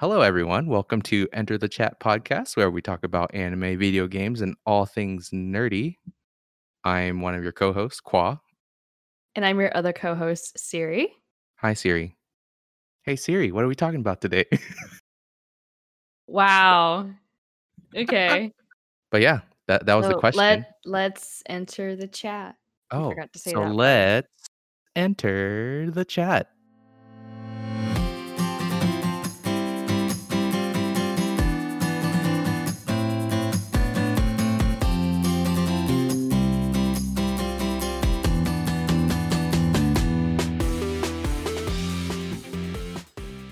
Hello, everyone. Welcome to Enter the Chat podcast, where we talk about anime, video games, and all things nerdy. I'm one of your co hosts, Qua. And I'm your other co host, Siri. Hi, Siri. Hey, Siri, what are we talking about today? wow. Okay. but yeah, that, that was so the question. Let, let's enter the chat. Oh, so let's enter the chat.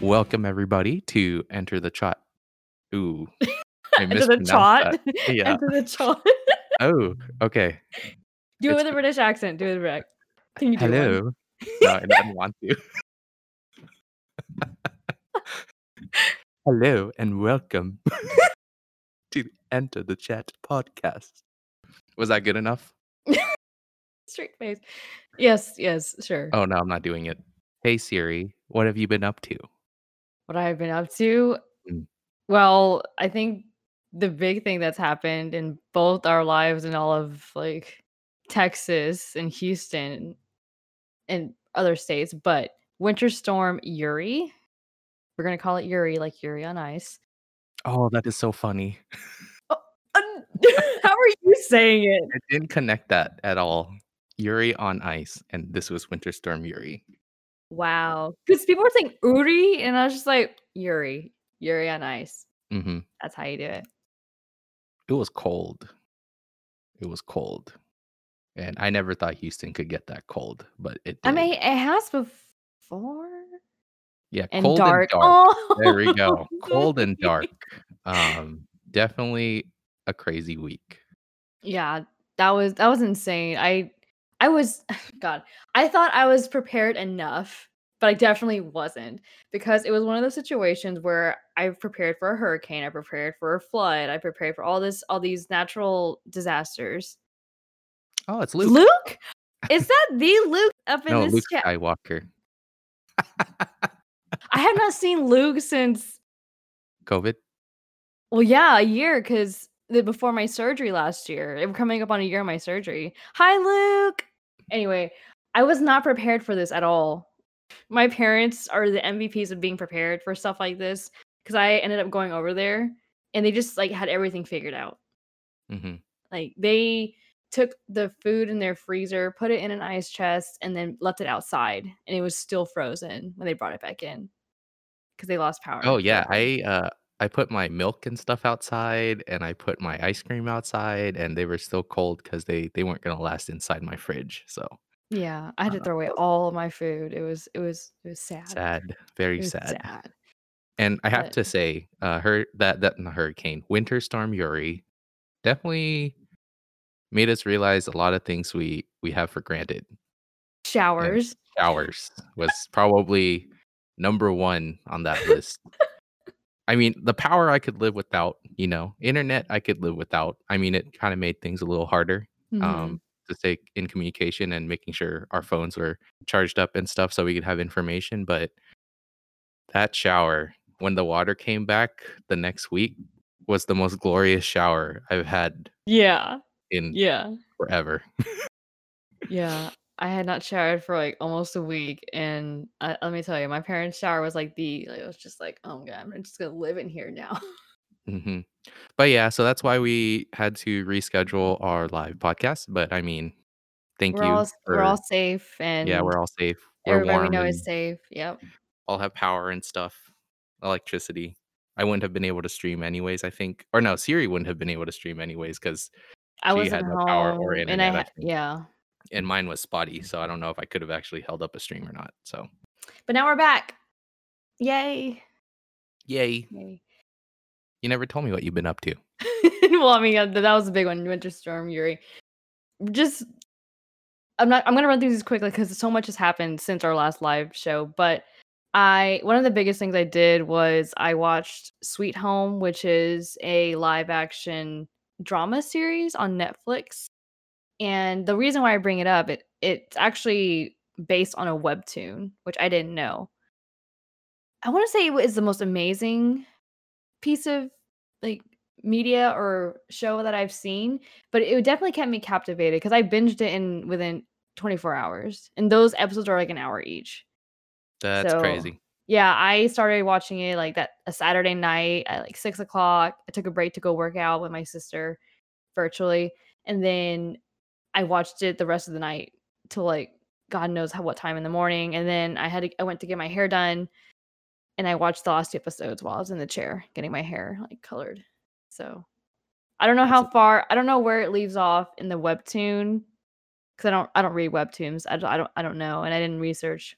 Welcome everybody to enter the chat. Ooh, I enter the chat. Yeah. enter the chat. oh, okay. Do it with a British accent. Do it with Can you do it? Hello. One? no, I don't want to. Hello and welcome to Enter the Chat podcast. Was that good enough? Straight face. Yes, yes, sure. Oh no, I'm not doing it. Hey Siri, what have you been up to? What I've been up to. Mm. Well, I think the big thing that's happened in both our lives and all of like Texas and Houston and other states, but Winter Storm Uri. We're gonna call it Uri, like Yuri on Ice. Oh, that is so funny. Oh, how are you saying it? I didn't connect that at all. Yuri on Ice, and this was Winter Storm Uri. Wow. Because people were saying Uri, and I was just like, Yuri. Yuri on ice. Mm-hmm. That's how you do it. It was cold. It was cold. And I never thought Houston could get that cold, but it did. I mean, it has before. Yeah, and cold dark. and dark. Oh. There we go. Cold and dark. Um, definitely a crazy week. Yeah, that was that was insane. I I was God, I thought I was prepared enough, but I definitely wasn't because it was one of those situations where I prepared for a hurricane, I prepared for a flood, I prepared for all this, all these natural disasters. Oh, it's Luke. Luke? Is that the Luke up in no, this Luke chat? Skywalker. I have not seen Luke since COVID. Well, yeah, a year because the before my surgery last year. It was coming up on a year of my surgery. Hi, Luke. Anyway, I was not prepared for this at all. My parents are the MVPs of being prepared for stuff like this because I ended up going over there and they just like had everything figured out. Mm-hmm. Like they took the food in their freezer, put it in an ice chest, and then left it outside, and it was still frozen when they brought it back in because they lost power. Oh yeah, I uh I put my milk and stuff outside, and I put my ice cream outside, and they were still cold because they they weren't gonna last inside my fridge. So yeah, I had to uh, throw away all of my food. It was it was it was sad. Sad, very sad. sad. And I have but, to say, uh, her that that the hurricane, Winter Storm Uri, definitely made us realize a lot of things we we have for granted. Showers. And showers was probably number one on that list. I mean, the power I could live without, you know, internet I could live without. I mean, it kind of made things a little harder Mhm. um, to stay in communication and making sure our phones were charged up and stuff so we could have information. But that shower, when the water came back the next week, was the most glorious shower I've had Yeah. in Yeah. forever. Yeah. I had not showered for like almost a week, and uh, let me tell you, my parents' shower was like the like, it was just like, oh my god, I'm just gonna live in here now. hmm But yeah, so that's why we had to reschedule our live podcast. But I mean, thank we're you. all for, we're all safe, and yeah, we're all safe. We're everybody we know is safe. Yep. all have power and stuff, electricity. I wouldn't have been able to stream anyways. I think, or no, Siri wouldn't have been able to stream anyways because I she was had no power or home, and internet. I I yeah, and mine was spotty, mm. so I don't know if I could have actually held up a stream or not. So, but now we're back. Yay! yay! Yay. You never told me what you've been up to. well, I mean, that was a big one. Winter Storm Yuri. Just, I'm not. I'm gonna run through these quickly because so much has happened since our last live show. But I, one of the biggest things I did was I watched Sweet Home, which is a live action drama series on Netflix. And the reason why I bring it up, it it's actually based on a webtoon, which I didn't know. I wanna say it was the most amazing piece of, like, media or show that I've seen, but it definitely kept me captivated because I binged it in within 24 hours, and those episodes are, like, an hour each. That's So, crazy. yeah, I started watching it, like, that a Saturday night at, like, six o'clock. I took a break to go work out with my sister virtually, and then I watched it the rest of the night till, like, God knows how what time in the morning, and then I had to I went to get my hair done, and I watched the last 2 episodes while I was in the chair getting my hair, like, colored. So, I don't know how far I don't know where it leaves off in the webtoon because I don't I don't read webtoons. I don't I don't I don't know, and I didn't research,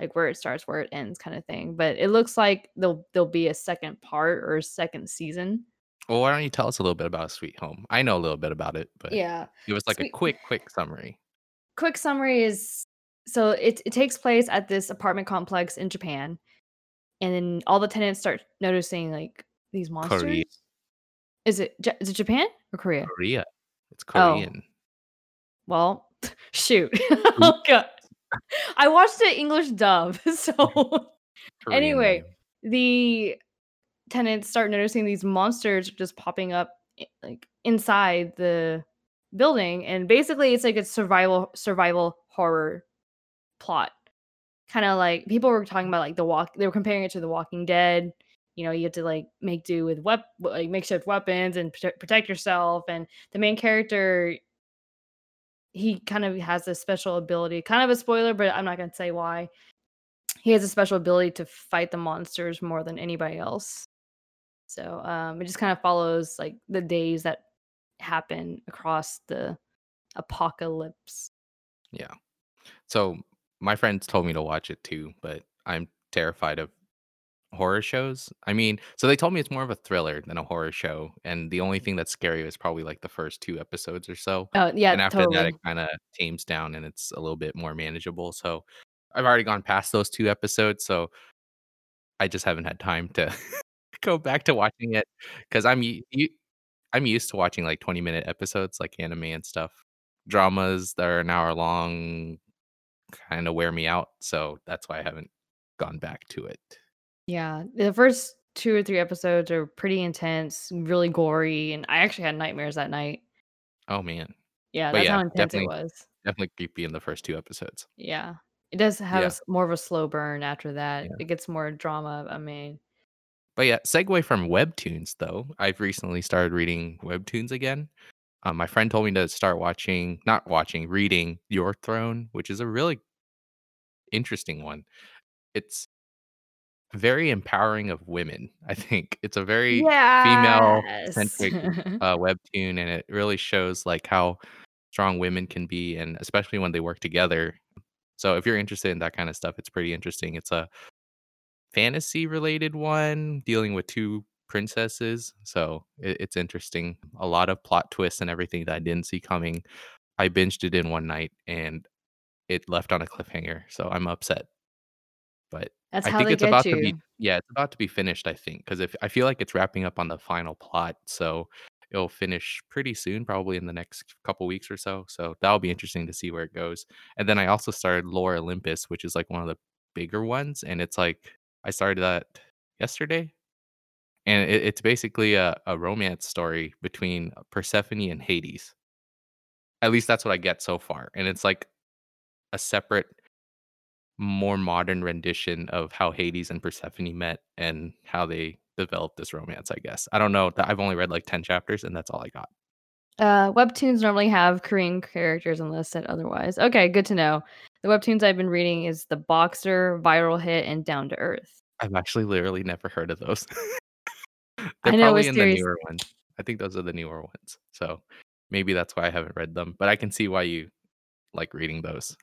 like, where it starts, where it ends kinda thing, but it looks like there'll there'll be a 2nd part or a 2nd season. Well, why don't you tell us a little bit about Sweet Home? I know a little bit about it, but Yeah. give us, like, a quick, quick summary. Quick summary is so it it takes place at this apartment complex in Japan, and then all the tenants start noticing, like, these Korea. monsters? Is it is it Japan or Korea? Korea. It's Oh. Korean. Well, shoot. Oh god. I watched the English dub, so Korean anyway, name. the tenants start noticing these monsters just popping up like, inside the building, and basically, it's like a survival survival horror plot. Kinda like people were talking about, like, The Walk they were comparing it to The Walking Dead, you know, you have to, like, make do with wep like, makeshift weapons and protect protect yourself, and the main character he kind of has a special ability kind of a spoiler, but I'm not gonna say why. He has a special ability to fight the monsters more than anybody else. So, um, it just kinda follows, like, the days that happen across the apocalypse. Yeah. So, my friends told me to watch it too, but I'm terrified of horror shows. I mean so they told me it's more of a thriller than a horror show, and the only thing that's scary is probably, like, the first 2 episodes or so, Oh, yeah, and after that, it kinda tames down and it's a little bit more manageable, so I've already gone past those 2 episodes, so I just haven't had time to go back to watching it because I'm u u I'm used to watching, like, twenty-minute episodes, like anime and stuff. Dramas that are an hour long kinda wear me out, so that's why I haven't gone back to it. Yeah, the first 2 or 3 episodes are pretty intense, really gory, and I actually had nightmares that night. Oh, man. Yeah, But that's yeah, how intense it was. definitely creepy in the first 2 episodes. Yeah. It does have Yeah. more of a slow burn after that. Yeah. It gets more drama, I mean But yeah, segue from webtoons, though, I've recently started reading webtoons again. Um, my friend told me to start watching not watching, reading Your Throne, which is a really interesting one. It's very empowering of women, I think. It's a very Yes. female-centric, uh, webtoon, and it really shows, like, how strong women can be, and especially when they work together. So if you're interested in that kinda stuff, it's pretty interesting. It's a fantasy-related one dealing with 2 princesses, so it it's interesting. A lot of plot twists and everything that I didn't see coming. I binged it in one night, and it left on a cliffhanger, so I'm upset. But That's I how think they it's get about to be yeah, it's about to be finished, I think, 'cause if I feel like it's wrapping up on the final plot, so it'll finish pretty soon, probably in the next couple weeks or so, so that'll be interesting to see where it goes. And then I also started Lore Olympus, which is, like, one of the bigger ones, and it's like I started that yesterday, and it it's basically a a romance story between Persephone and Hades. At least that's what I get so far, and it's like a separate more modern rendition of how Hades and Persephone met and how they developed this romance, I guess. I don't know, I've only read, like, 10 chapters, and that's all I got. Uh, webtoons normally have Korean characters unless said otherwise. Okay, good to know. The webtoons I've been reading is The Boxer, Viral Hit, and Down to Earth. I've actually literally never heard of those. They're I know probably in the newer ones. I think those are the newer ones, so maybe that's why I haven't read them, but I can see why you like reading those.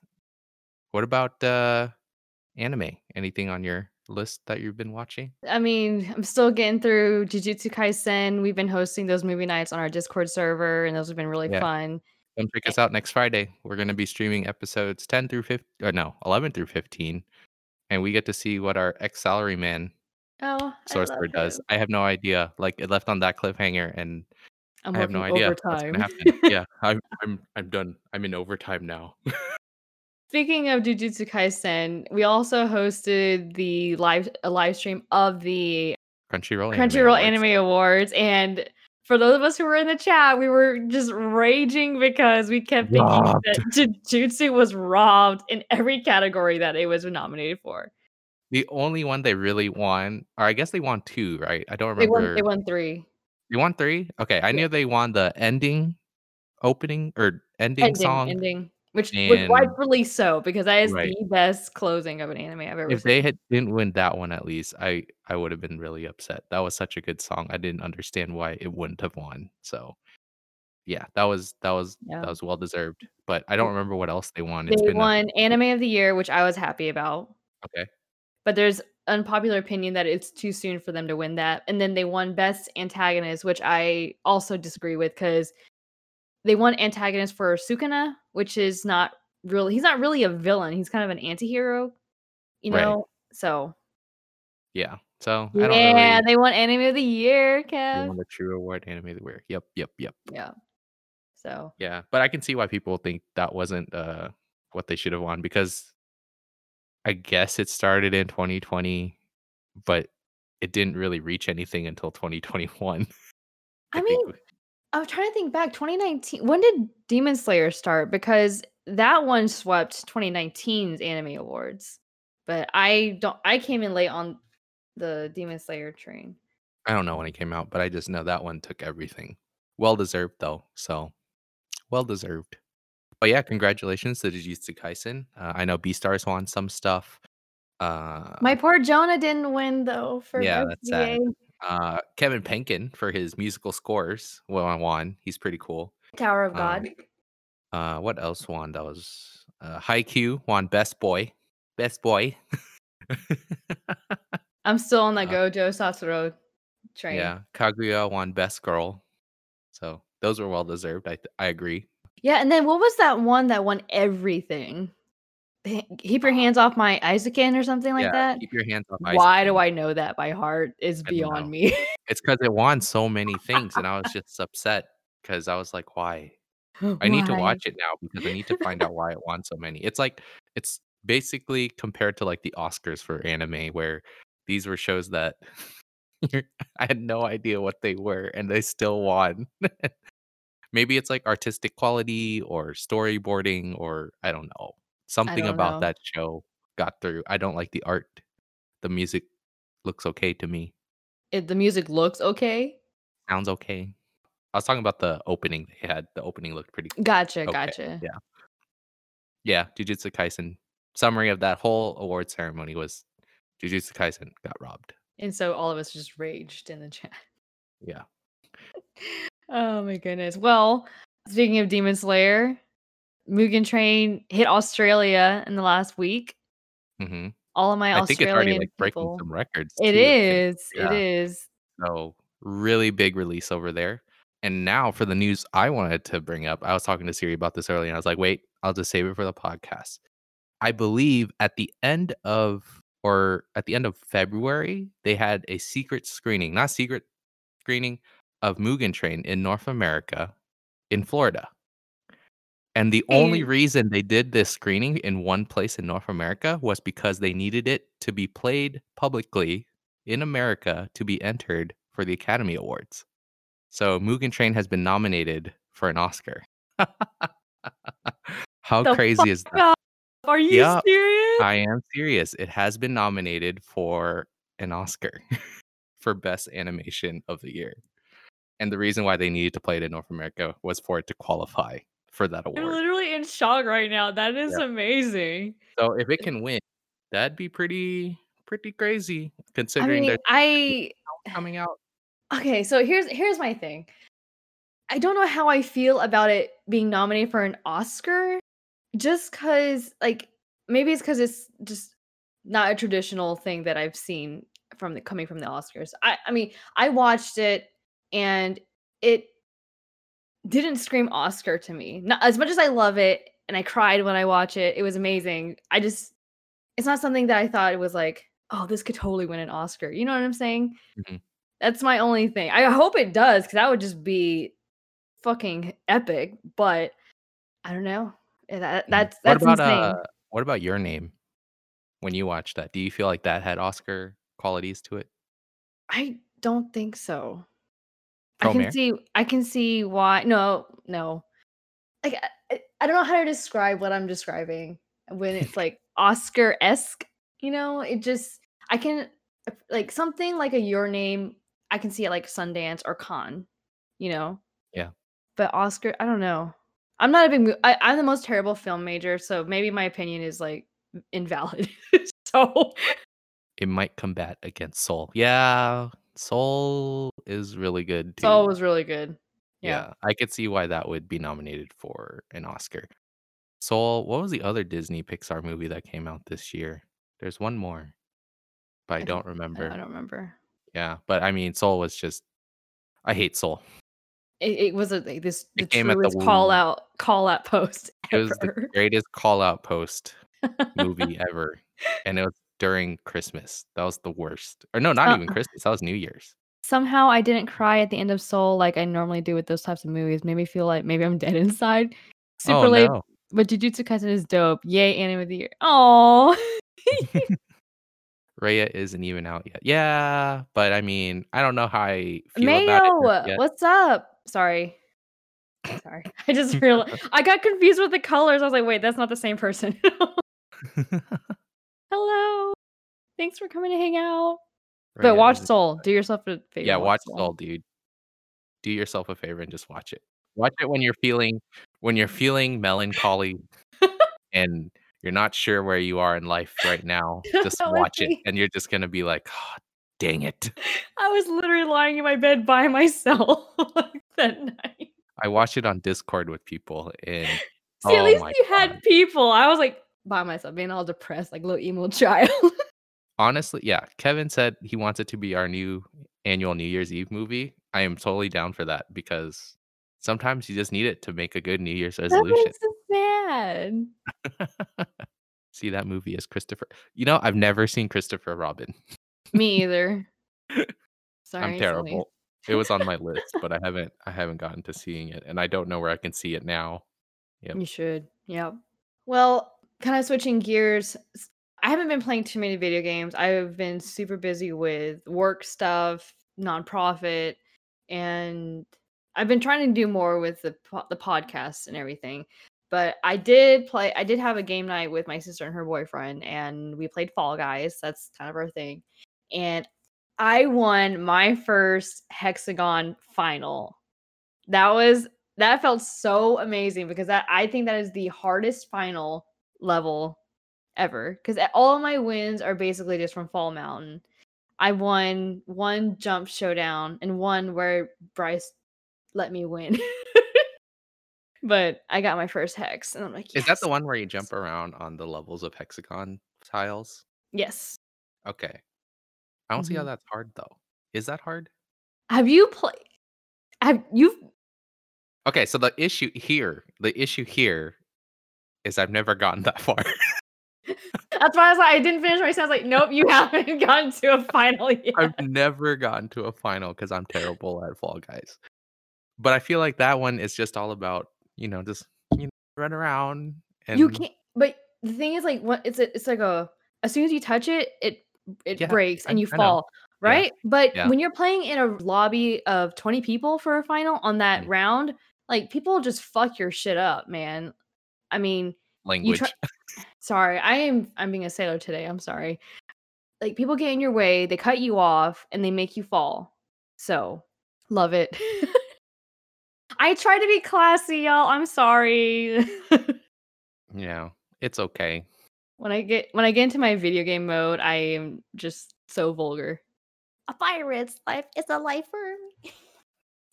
What about, uh, anime? Anything on your list that you've been watching? I mean, I'm still getting through Jujutsu Kaisen. We've been hosting those movie nights on our Discord server, and those have been really Yeah. fun. Come check us out next Friday. We're gonna be streaming episodes 10 through fif or no, 11 through 15, and we get to see what our ex-salaryman Oh, I love sorcerer does. I have no idea, like, it left on that cliffhanger, and I'm I have no idea what's overtime. Yeah, I'm I'm I'm done. I'm in overtime now. Speaking of Jujutsu Kaisen, we also hosted the live a live stream of the Crunchyroll Anime Crunchyroll Awards. Anime Awards, and for those of us who were in the chat, we were just raging because we kept thinking Robbed. that Jujutsu was robbed in every category that it was nominated for. The only one they really won, or I guess they won two, right? I don't They remember. won. They won three. They won three. Okay, I Yeah. knew they won the ending, opening or ending, Ending, song. ending, which was and- rightfully so because that is Right. the best closing of an anime I've ever seen. If seen. they had didn't win that one, at least I I would have been really upset. That was such a good song. I didn't understand why it wouldn't have won. So, yeah, that was that was Yeah. that was well deserved. But I don't remember what else they won. It's They been a- won Anime of the Year, which I was happy about. okay. But there's unpopular opinion that it's too soon for them to win that. And then they won Best Antagonist, which I also disagree with because they want Antagonist for Sukuna, which is not really he's not really a villain. He's kind of an anti-hero, you Right. know? So Yeah. So I don't yeah, really they want Anime of the Year, they Kev. won the true award anime of the year. Yep, yep, yep. Yeah. So Yeah, but I can see why people think that wasn't uh what they should have won because I guess it started in 2020, but it didn't really reach anything until 2021. I think mean, w- I'm trying to think back. 2019. When did Demon Slayer start? Because that one swept 2019's anime awards. But I don't. I came in late on the Demon Slayer train. I don't know when it came out, but I just know that one took everything. Well deserved though, so well deserved. But yeah, congratulations to Jujutsu Kaisen. Uh, I know B Beastars won some stuff. Uh, My poor Jonah didn't win though. For Yeah, that's sad. Uh, Kevin Penkin for his musical scores one won one. He's pretty cool. Tower of Um, God. Uh, what else won? That was uh, Haikyuu won Best Boy. Best Boy. I'm still on that uh, Gojo Satoru train. yeah, Kaguya won Best Girl. So those were well deserved. I th- I agree. Yeah, and then what was that one that won everything? Keep your hands off my Eizouken or something like yeah, that. keep your hands off. Why do I know that by heart is I don't know. beyond me. It's because it won so many things, and I was just upset because I was like, why? I need to watch it now because I need to find out why it won so many. It's like it's basically compared to like the Oscars for anime, where these were shows that I had no idea what they were, and they still won. Maybe it's like artistic quality or storyboarding, or I don't know. Something about know. that show got through. I don't like the art. The music looks okay to me. If the music looks okay. Sounds okay. I was talking about the opening they had. The opening looked pretty Gotcha, Okay, gotcha. yeah. Yeah, Jujutsu Kaisen. Summary of that whole award ceremony was Jujutsu Kaisen got robbed. And so all of us just raged in the chat. Yeah. Oh my goodness. Well, speaking of Demon Slayer, Mugen Train hit Australia in the last week. hmm All of my I think it's Australian already like breaking people. some records. It too, is. Yeah. It is. So really big release over there. And now for the news I wanted to bring up, I was talking to Siri about this earlier, and I was like, wait, I'll just save it for the podcast. I believe at the end of or at the end of February, they had a secret screening, not secret screening of Mugen Train in North America in Florida. And the only Hey. reason they did this screening in one place in North America was because they needed it to be played publicly in America to be entered for the Academy Awards. So Mugen Train has been nominated for an Oscar. How crazy is that? up. Are you Yeah, serious? I am serious. It has been nominated for an Oscar for Best Animation of the Year. And the reason why they needed to play it in North America was for it to qualify for that I'm literally in shock right now. That is Yeah. amazing. So if it can win, that'd be pretty pretty crazy I considering mean, there's I coming out. okay, so here's here's my thing. I don't know how I feel about it being nominated for an Oscar just cuz like maybe it's cuz it's just not a traditional thing that I've seen from the coming from the Oscars. I I mean, I watched it and it didn't scream Oscar to me. Not as much as I love it and I cried when I watch it. It was amazing. I just it's not something that I thought it was like, oh, this could totally win an Oscar. You know what I'm saying? Mhm. That's my only thing. I hope it does because that would just be fucking epic. But I don't know. Eh, That, that's What that's about insane. uh What about Your Name? When you watched that, do you feel like that had Oscar qualities to it? I don't think so. I can Promare? see I can see why no, no. Like, I I don't know how to describe what I'm describing when it's, like, Oscar-esque, you know? It just I can like, something like a Your Name, I can see it like, Sundance or Cannes. you know? Yeah. But Oscar, I don't know. I'm not a big I I'm the most terrible film major, so maybe my opinion is, like, invalid. So It might combat against Soul. Yeah, Soul is really good Soul was really good. Yeah. Yeah, I could see why that would be nominated for an Oscar. Soul what was the other Disney Pixar movie that came out this year? There's one more, but I I don't don't I don't remember. Yeah, but I mean, Soul was just I hate Soul. It it was a this the It came at the call woo out call out post It was the greatest call out post movie ever, and it was during Christmas. That was the worst. Or no, not Uh even Christmas, that was New Year's. Somehow I didn't cry at the end of Soul like I normally do with those types of movies, made me feel like maybe I'm dead inside. Oh, Super late, no. but Jujutsu Kaisen is dope. Yay, anime of the year. Aw. Raya isn't even out yet. Yeah, but I mean, I don't know how I feel about it Mayo, what's up? Sorry. Sorry. I just real I got confused with the colors. I was like, "Wait, that's not the same person." Hello. Thanks for coming to hang out. But watch is Soul. Do yourself a favor Yeah, watch Soul. Dude. Do yourself a favor and just watch it. Watch it when you're feeling when you're feeling melancholy and you're not sure where you are in life right now, just watch it, and you're just gonna be like, "Oh, dang it." I was literally lying in my bed by myself like, that night. I watched it on Discord with people, and See, at oh least you god. had people. I was, like, by myself, being all depressed like little emo child. Honestly, yeah, Kevin said he wants it to be our new annual New Year's Eve movie. I am totally down for that because sometimes you just need it to make a good New Year's resolution. so sad. See that movie as Christopher you know, I've never seen Christopher Robin. Me either. Sorry, I'm terrible. It was on my list, but I haven't I haven't gotten to seeing it, and I don't know where I can see it now. Yep. You should, yep. Well, kinda switching gears, I haven't been playing too many video games. I've been super busy with work stuff, nonprofit, and I've been trying to do more with the the podcast and everything. But I did play I did have a game night with my sister and her boyfriend, and we played Fall Guys. That's kind of our thing. And I won my first Hexagon final. That was that felt so amazing because that I think that is the hardest final level ever because all of my wins are basically just from Fall Mountain. I won 1 jump showdown and 1 where Bryce let me win. But I got my first hex, and I'm like, Is that the one where you jump around on the levels of hexagon tiles? Yes. Okay. I don't see how Mhm. that's hard, though. Is that hard? Have you played? have you Okay, so the issue here the issue here is I've never gotten that far. That's why I was like I didn't finish my sentence, like, "Nope, you haven't gotten to a final yet. I've never gotten to a final because I'm terrible at Fall Guys. But I feel like that one is just all about, you know, just, you run around And... You can't but the thing is, like, what it's a it's like a as soon as you touch it, it it Yeah, breaks I and you I know. fall, Yeah. right? But Yeah. when you're playing in a lobby of 20 people for a final on that Mm. round, like, people just fuck your shit up, man. I mean, you try sorry, I am I'm being a sailor today, I'm sorry. Like, people get in your way, they cut you off, and they make you fall. So, love it. I try to be classy, y'all, I'm sorry. Yeah, it's okay. When I get when I get into my video game mode, I am just so vulgar. "A pirate's life is a life for me."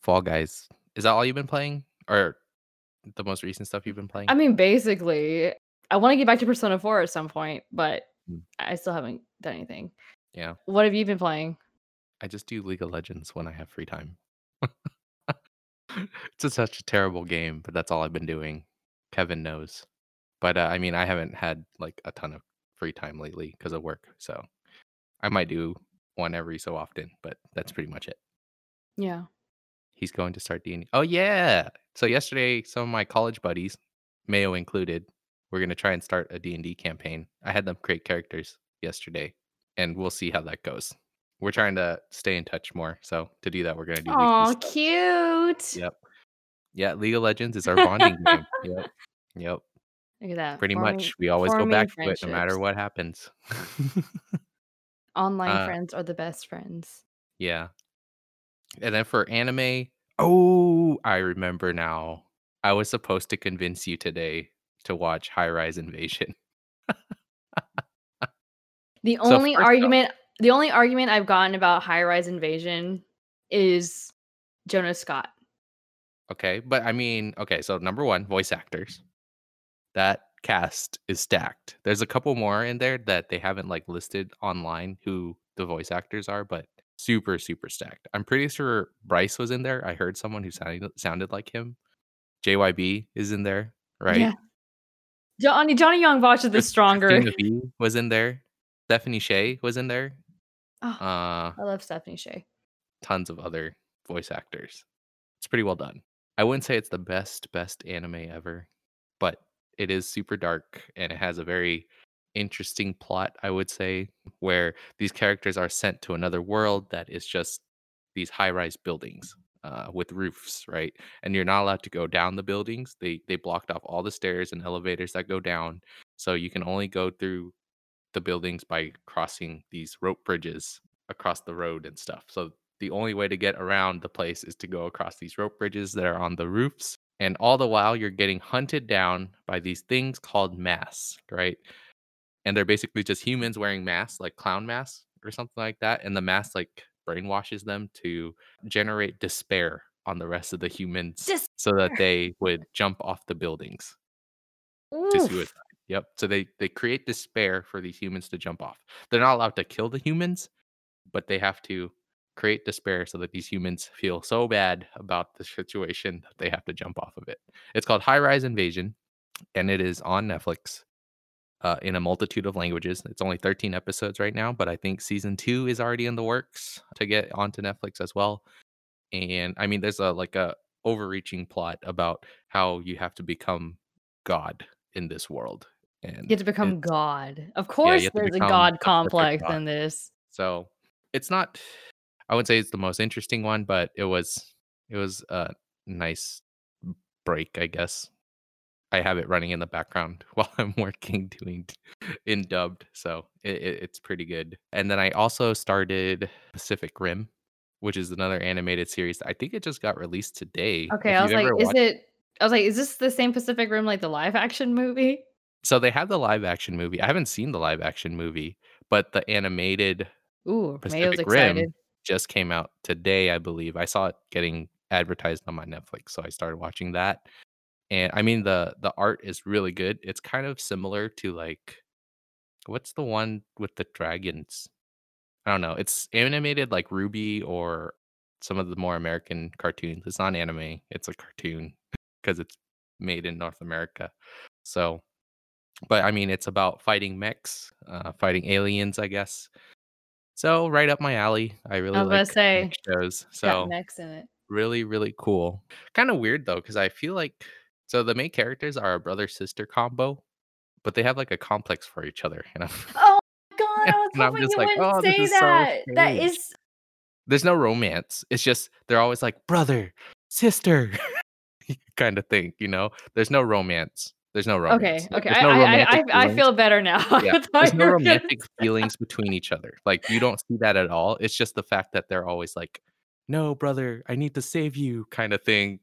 Fall Guys. Is that all you've been playing? Or the most recent stuff you've been playing? I mean, basically, I wanna get back to Persona 4 at some point, but Mm. I still haven't done anything. Yeah. What have you been playing? I just do League of Legends when I have free time. It's such a terrible game, but that's all I've been doing. Kevin knows. But, uh, I mean, I haven't had, like, a ton of free time lately because of work, so I might do one every so often, but that's pretty much it. Yeah. He's going to start D&D Oh, yeah! So yesterday, some of my college buddies, Mayo included, we're gonna try and start a D&D campaign. I had them create characters yesterday, and we'll see how that goes. We're trying to stay in touch more, so to do that, we're gonna do weekly Oh, cute. Yep. Yeah, League of Legends is our bonding game. Yep. Yep. Look at that. Pretty forming- much. We always go back to it no matter what happens. Online Uh, friends are the best friends. Yeah. And then for anime, oh, I remember now. I was supposed to convince you today to watch High Rise Invasion. The So only off- argument the only argument I've gotten about high rise invasion is Jonah Scott. Okay, but I mean, okay, so number one, voice actors. That cast is stacked. There's a couple more in there that they haven't like listed online who the voice actors are, but super, super stacked. I'm pretty sure Bryce was in there. I heard someone who sounded sounded like him. JYB is in there, right? Yeah. Johnny Johnny Yong watches this Chris- stronger. Christina was in there. Stephanie Sheh was in there. Oh, Uh, I love Stephanie Sheh. tons of other voice actors. It's pretty well done. I wouldn't say it's the best best anime ever, but it is super dark and it has a very interesting plot, I would say, where these characters are sent to another world that is just these high-rise buildings uh, with roofs, right? And you're not allowed to go down the buildings. They they blocked off all the stairs and elevators that go down, so you can only go through the buildings by crossing these rope bridges across the road and stuff. So the only way to get around the place is to go across these rope bridges that are on the roofs. And all the while, you're getting hunted down by these things called masks, right? And they're basically just humans wearing masks, like clown masks or something like that. And the mask like brainwashes them to generate despair on the rest of the humans so that they would jump off the buildings to suicide. Yep. So they they create despair for these humans to jump off. They're not allowed to kill the humans, but they have to create despair so that these humans feel so bad about the situation that they have to jump off of it. It's called High Rise Invasion, and it is on Netflix. Uh, in a multitude of languages. It's only 13 episodes right now, but I think season two is already in the works to get onto Netflix as well. And I mean, there's a like a overreaching plot about how you have to become God in this world. And You have to become God. Of course, to there's a God complex God. in this. So it's not I wouldn't say it's the most interesting one, but it was it was a nice break, I guess. I have it running in the background while I'm working doing in dubbed, so it, it, it's pretty good. And then I also started Pacific Rim, which is another animated series. I think it just got released today. Okay, If I was like, is watched- it? I was like, is this the same Pacific Rim like the live action movie? So they have the live action movie. I haven't seen the live action movie, but the animated Ooh, Pacific Rim just came out today, I believe. I saw it getting advertised on my Netflix, so I started watching that. And I mean the the art is really good. It's kind of similar to like what's the one with the dragons? I don't know. It's animated like RWBY or some of the more American cartoons. It's not anime, it's a cartoon because it's made in North America. So but I mean it's about fighting mechs, uh fighting aliens, I guess. So right up my alley. I really I like say, shows. So mechs in it. really, really cool. Kind of weird though, because I feel like so the main characters are a brother sister combo, but they have like a complex for each other. And I'm, Oh my god, I was hoping just you like, wouldn't "Oh, this say is so that. that strange." there's no romance. It's just they're always like brother, sister, kind of thing. You know, there's no romance. There's no romance. okay. Okay, I, no I, I, I, I feel better now. Yeah, there's no romantic feelings between each other. Like you don't see that at all. It's just the fact that they're always like, "No, brother, I need to save you," kind of thing.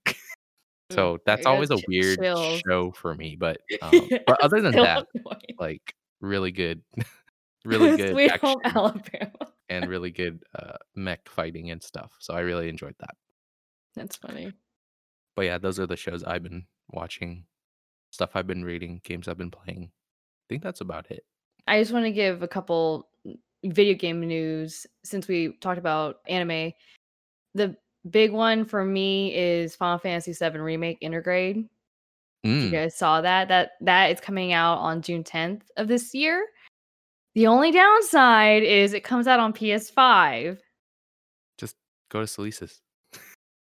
So that's always a weird chills. show for me. But um, but other than that, annoying. like really good, really good Sweet action Home Alabama. and really good uh, mech fighting and stuff. So I really enjoyed that. That's funny. But yeah, those are the shows I've been watching, stuff I've been reading, games I've been playing. I think that's about it. I just want to give a couple video game news since we talked about anime. The big one for me is Final Fantasy VII Remake Intergrade. If you Mm, guys saw that, that that is coming out on June 10th of this year. The only downside is it comes out on PS5. just go to Salisis.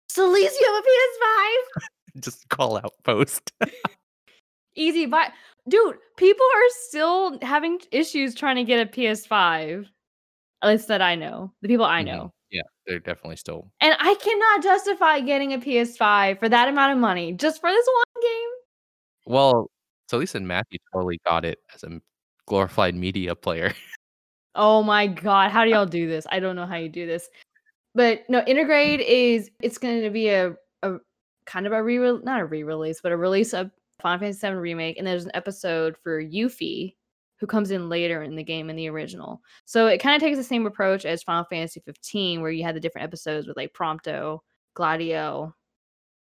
Celeste, you have a PS5? just call out post. Easy buy. Dude, people are still having issues trying to get a PS5. At least that I know. The people I Mhm. know. Yeah, they're definitely still And I cannot justify getting a PS5 for that amount of money just for this one game. Well, so Lisa and Matthew totally got it as a glorified media player. Oh my god, how do y'all do this? I don't know how you do this. But no, Intergrade is it's gonna be a a kind of a re not a re-release, but a release of Final Fantasy VII Remake, and there's an episode for Yuffie, who comes in later in the game in the original. So it kinda takes the same approach as Final Fantasy 15, where you had the different episodes with, like, Prompto, Gladio.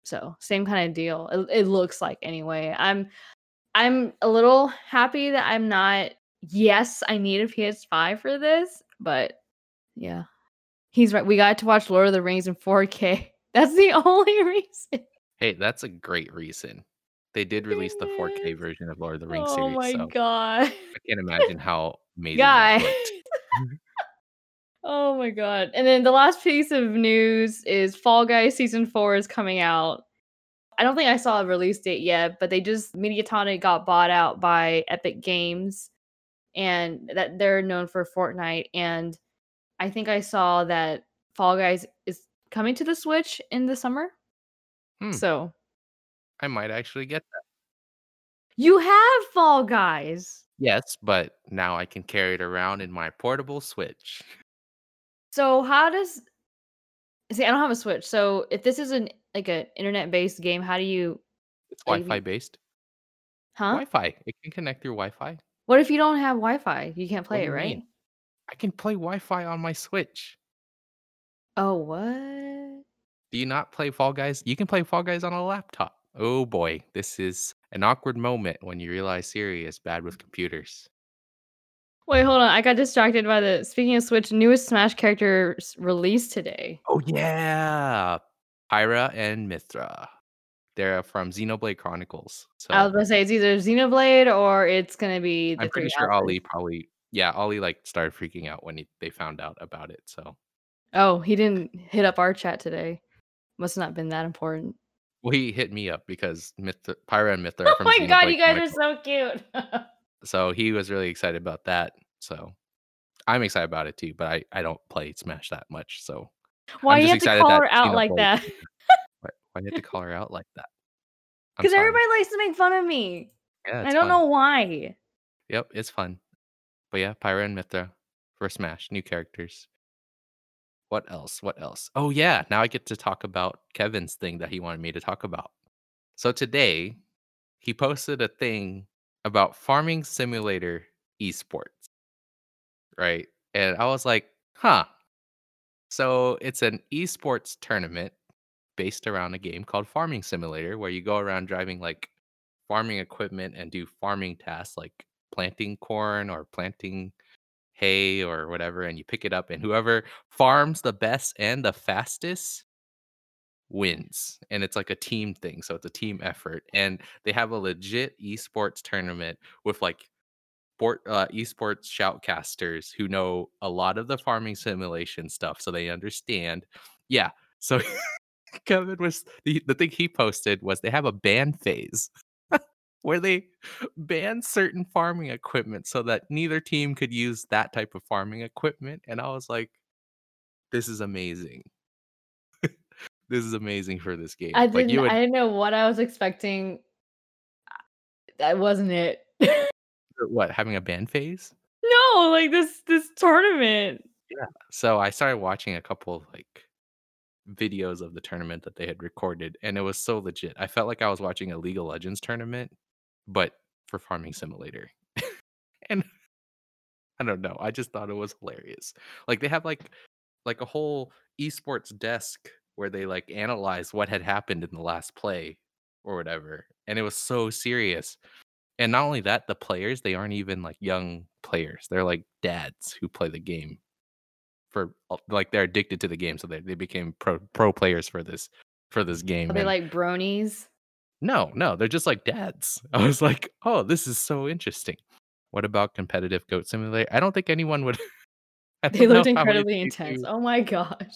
So, same kinda deal. It it looks like anyway. I'm I'm a little happy that I'm not yes, I need a PS5 for this, but yeah. He's right. We got to watch Lord of the Rings in 4K. That's the only reason. Hey, that's a great reason. They did release the 4K version of Lord of the Rings Oh series, Oh my so god. I can't imagine how amazing Guy. Oh my god. And then the last piece of news is Fall Guys season 4 is coming out. I don't think I saw a release date yet, but they just Mediatonic got bought out by Epic Games and that they're known for Fortnite and I think I saw that Fall Guys is coming to the Switch in the summer. Hmm. So, I might actually get that. you have Fall Guys. Yes, but now I can carry it around in my portable Switch. So, how does See, I don't have a Switch. So, if this is an like a internet-based game, how do you It's Wi-Fi based. Huh? Wi-Fi. It can connect through Wi-Fi. What if you don't have Wi-Fi? You can't play it, right? mean? I can play Wi-Fi on my Switch. Oh, what? Do you not play Fall Guys? You can play Fall Guys on a laptop. Oh boy, this is an awkward moment when you realize Siri is bad with mm. computers. Wait, hold on. I got distracted by the speaking of Switch, newest Smash character s- released today. Oh yeah, Pyra and Mythra. They're from Xenoblade Chronicles. So I was gonna say it's either Xenoblade or it's gonna be the I'm pretty sure. Ollie probably yeah, Ollie like started freaking out when he, they found out about it. So Oh, he didn't hit up our chat today. Must not been that important. Well, he hit me up because Mythra, Pyra and Mythra are Oh my god, you guys are so cute. So he was really excited about that. So I'm excited about it too, but I, I don't play Smash that much. So Why you have to call her out like that? why, why you have to call her out like that? Because everybody likes to make fun of me. Yeah, I don't fun. know why. Yep, it's fun. But yeah, Pyra and Mythra for Smash, new characters. What else? What else? Oh yeah, now I get to talk about Kevin's thing that he wanted me to talk about. So today, he posted a thing about farming simulator esports, right? And I was like, huh. So it's an esports tournament based around a game called Farming Simulator, where you go around driving like farming equipment and do farming tasks like planting corn or planting hay or whatever, and you pick it up, and whoever farms the best and the fastest wins. And it's like a team thing, so it's a team effort. And they have a legit esports tournament with like sport uh, esports shoutcasters who know a lot of the farming simulation stuff, so they understand. Yeah, so Kevin was the, the thing he posted was they have a ban phase where they banned certain farming equipment so that neither team could use that type of farming equipment. And I was like, this is amazing. this is amazing for this game. I didn't you would I didn't know what I was expecting. That wasn't it. what having a ban phase? no, like this this tournament. Yeah. So I started watching a couple of like videos of the tournament that they had recorded, and it was so legit. I felt like I was watching a League of Legends tournament, but for Farming Simulator. and I don't know. I just thought it was hilarious. Like they have like like a whole esports desk where they like analyze what had happened in the last play or whatever. And it was so serious. And not only that, the players, they aren't even like young players. They're like dads who play the game for uh, like they're addicted to the game. So they, they became pro pro players for this for this game. Are they and- like bronies? No, no, they're just like dads. I was like, oh, this is so interesting. What about competitive goat simulator? I don't think anyone would. They looked incredibly do- intense. Oh my gosh.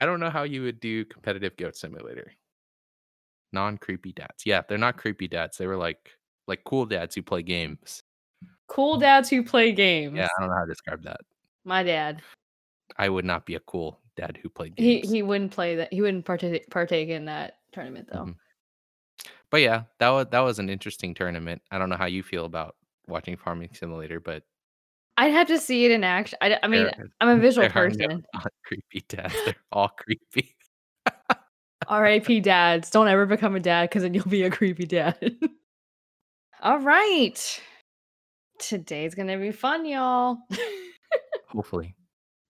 I don't know how you would do competitive goat simulator. Non creepy dads. Yeah, they're not creepy dads. They were like like cool dads who play games. Cool dads who play games. Yeah, I don't know how to describe that. My dad. I would not be a cool dad who played games. he he wouldn't play that. He wouldn't partake partake in that tournament though. Mhm. But yeah, that was that was an interesting tournament. I don't know how you feel about watching Farming Simulator, but I'd have to see it in action. I, I mean, there, uh, I'm a visual are no person. creepy dads. They're all creepy. R.I.P. dads. Don't ever become a dad because then you'll be a creepy dad. All right. Today's gonna be fun, y'all. Hopefully,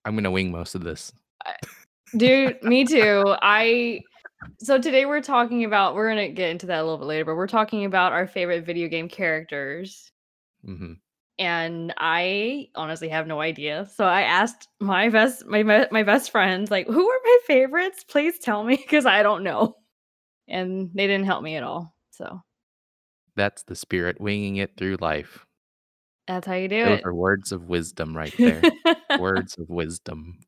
I'm gonna wing most of this. Dude, me too. I so today we're talking about we're gonna get into that a little bit later, but we're talking about our favorite video game characters. hmm And I honestly have no idea. So I asked my best my my best friends, like, who are my favorites? Please tell me because I don't know. And they didn't help me at all. So That's the spirit, winging it through life. that's how you do Those it. are words of wisdom right there. words of wisdom.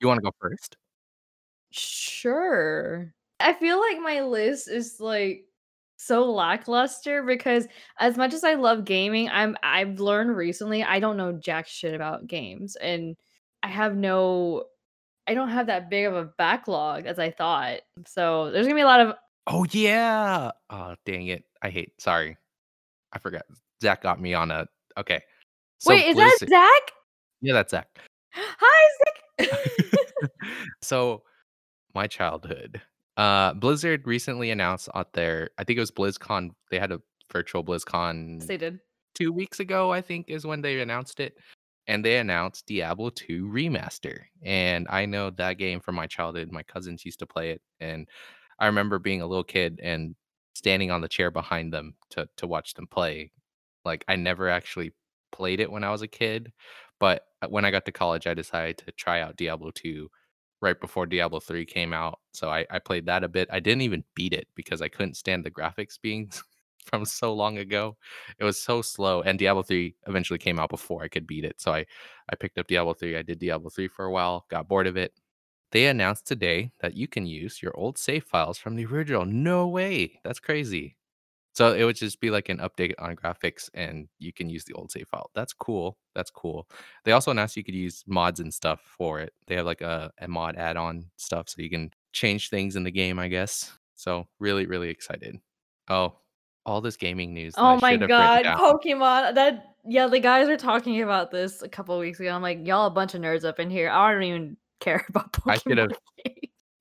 You want to go first? Sure. I feel like my list is like so lackluster because as much as I love gaming, I'm I've learned recently I don't know jack shit about games and I have no I don't have that big of a backlog as I thought. So there's gonna be a lot of Oh yeah. Oh dang it! I hate. Sorry, I forgot. Zach got me on a. Okay. So Wait, is Blizzard- that Zach? Yeah, that's Zach. Hi, Zach. so my childhood uh blizzard recently announced out there i think it was blizzcon they had a virtual blizzcon Yes, they did. two weeks ago i think is when they announced it and they announced diablo 2 remaster and i know that game from my childhood my cousins used to play it and i remember being a little kid and standing on the chair behind them to to watch them play like i never actually played it when i was a kid but uh, when i got to college i decided to try out diablo 2 right before Diablo 3 came out. So I, I played that a bit. I didn't even beat it because I couldn't stand the graphics being from so long ago. It was so slow. And Diablo 3 eventually came out before I could beat it. So I, I picked up Diablo 3. I did Diablo 3 for a while, got bored of it. They announced today that you can use your old save files from the original. No way. That's crazy. So it would just be like an update on graphics and you can use the old save file. That's cool. That's cool. They also announced you could use mods and stuff for it. They have like a, a mod add-on stuff so you can change things in the game, I guess. So really, really excited. Oh, all this gaming news. Oh my god. Pokemon. That yeah, the guys were talking about this a couple weeks ago. I'm like, y'all a bunch of nerds up in here. I don't even care about Pokemon. I should have-.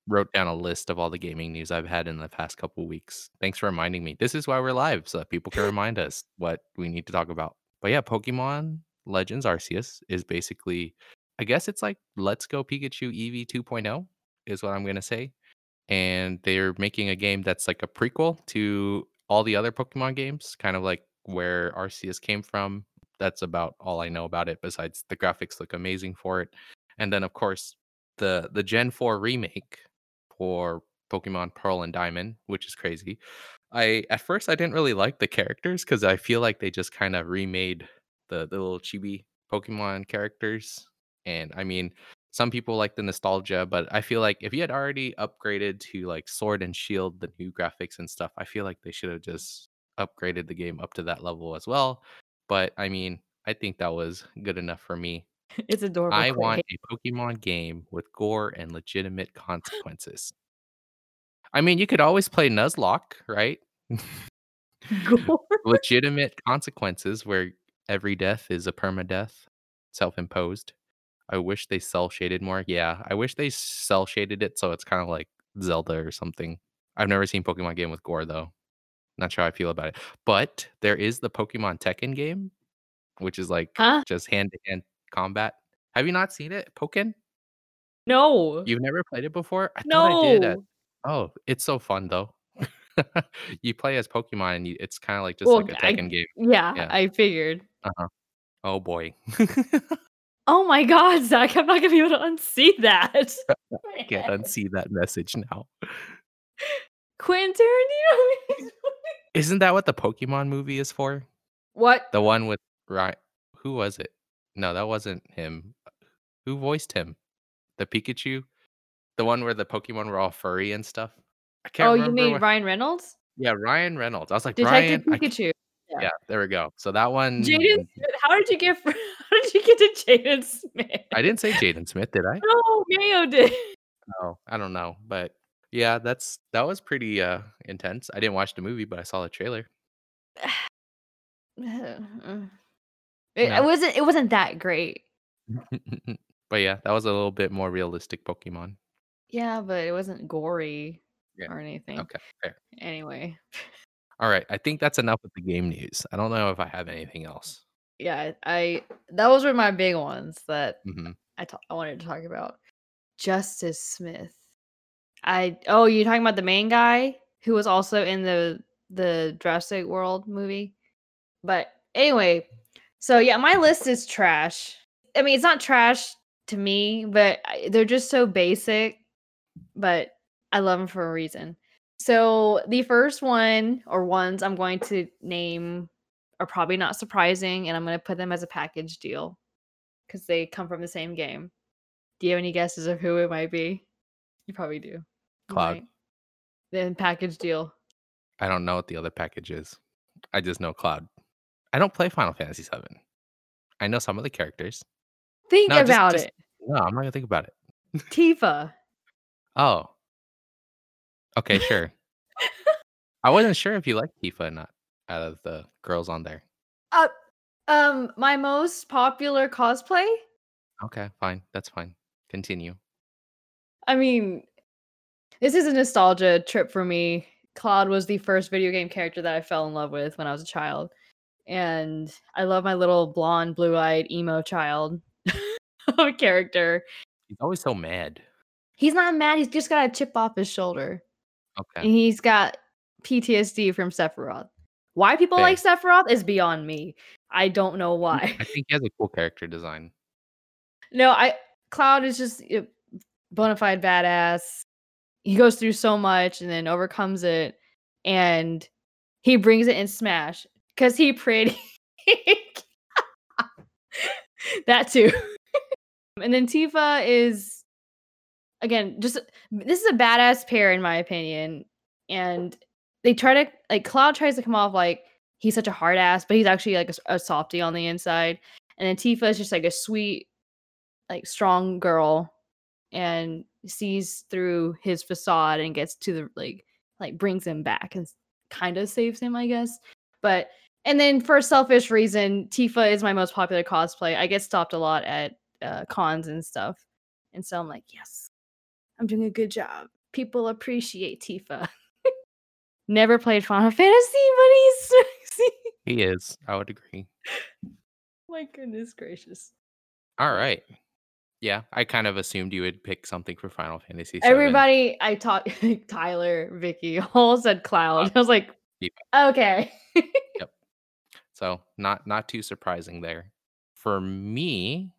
Wrote down a list of all the gaming news I've had in the past couple weeks. Thanks for reminding me. This is why we're live, so that people can remind us what we need to talk about. But yeah, Pokemon Legends Arceus is basically, I guess it's like Let's Go Pikachu Eevee 2.0 is what I'm gonna say. And they're making a game that's like a prequel to all the other Pokemon games, kind of like where Arceus came from. That's about all I know about it. Besides, the graphics look amazing for it, and then of course the the Gen 4 remake for Pokemon Pearl and Diamond, which is crazy. I at first I didn't really like the characters because I feel like they just kind of remade the the little chibi Pokemon characters. And I mean, some people like the nostalgia, but I feel like if you had already upgraded to like Sword and Shield, the new graphics and stuff, I feel like they should have just upgraded the game up to that level as well. But I mean, I think that was good enough for me. It's adorable. I want a Pokemon game with gore and legitimate consequences. I mean, you could always play Nuzlocke, right? gore. legitimate consequences where every death is a permadeath, self-imposed. I wish they cell shaded more. Yeah, I wish they cell shaded it so it's kind of like Zelda or something. I've never seen Pokemon game with gore though. Not sure how I feel about it. But there is the Pokemon Tekken game, which is like Huh? just hand to hand combat. Have you not seen it, Pokken? No. You've never played it before? I thought I did. No. oh, it's so fun though. you play as Pokemon, and you, it's kind of like just Well, like a Tekken game. Yeah, Yeah. I figured. Uh-huh. Oh boy, Oh my god, Zach, I'm not gonna be able to unsee that. I can't unsee that message now. Quentin Tarantino. Isn't that what the Pokemon movie is for? what? The one with right? Who was it? No, that wasn't him. Who voiced him? The Pikachu, the one where the Pokemon were all furry and stuff. I can't Oh, you mean what- Ryan Reynolds? Yeah, Ryan Reynolds. I was like, Detective Ryan. Pikachu. Yeah. yeah, there we go. So that one, Jaden mm, How did you get? How did you get to Jaden Smith? I didn't say Jaden Smith, did I? No, Mayo did. Oh, I don't know, but yeah, that's that was pretty uh intense. I didn't watch the movie, but I saw the trailer. It, No. it wasn't. It wasn't that great. but yeah, that was a little bit more realistic Pokemon. Yeah, but it wasn't gory Yeah, or anything. Okay, fair. Anyway, All right, I think that's enough with the game news. I don't know if I have anything else. yeah, I those were my big ones that hmm I ta- I wanted to talk about. Justice Smith. I oh, you're talking about the main guy who was also in the the Jurassic World movie. But anyway, so yeah, my list is trash. I mean, it's not trash to me, but they're just so basic. But I love them for a reason. So the first one or ones I'm going to name are probably not surprising, and I'm going to put them as a package deal because they come from the same game. Do you have any guesses of who it might be? You probably do. Cloud. might. Then package deal. I don't know what the other package is. I just know Cloud. I don't play Final Fantasy VII. I know some of the characters. Think No, about just- it. No, I'm not gonna think about it. Tifa. Oh. Okay, sure. I wasn't sure if you liked Tifa or not out of the girls on there. Uh, um, my most popular cosplay. Okay, fine. That's fine. Continue. I mean, this is a nostalgia trip for me. Cloud was the first video game character that I fell in love with when I was a child. And I love my little blonde, blue eyed emo child of a character. He's always so mad. He's not mad, he's just got a chip off his shoulder. Okay. And he's got PTSD from Sephiroth. Why people like Sephiroth is beyond me. I don't know why. I think he has a cool character design. No, I Cloud is just a bona fide badass. He goes through so much and then overcomes it, and he brings it in Smash because he pretty. that too. and then Tifa is again just this is a badass pair in my opinion, and they try to like Cloud tries to come off like he's such a hard ass, but he's actually like a softie on the inside, and then Tifa is just like a sweet like strong girl and sees through his facade and gets to the like like brings him back and kind of saves him i guess but and then for a selfish reason tifa is my most popular cosplay i get stopped a lot at uh, cons and stuff and so i'm like yes i'm doing a good job people appreciate tifa never played final fantasy but he's sexy He is. I would agree. my goodness gracious All right. Yeah, I kind of assumed you would pick something for Final Fantasy. Everybody I talked Tyler, Vicky, all said cloud. I was like, Tifa. okay. So not not too surprising there. For me,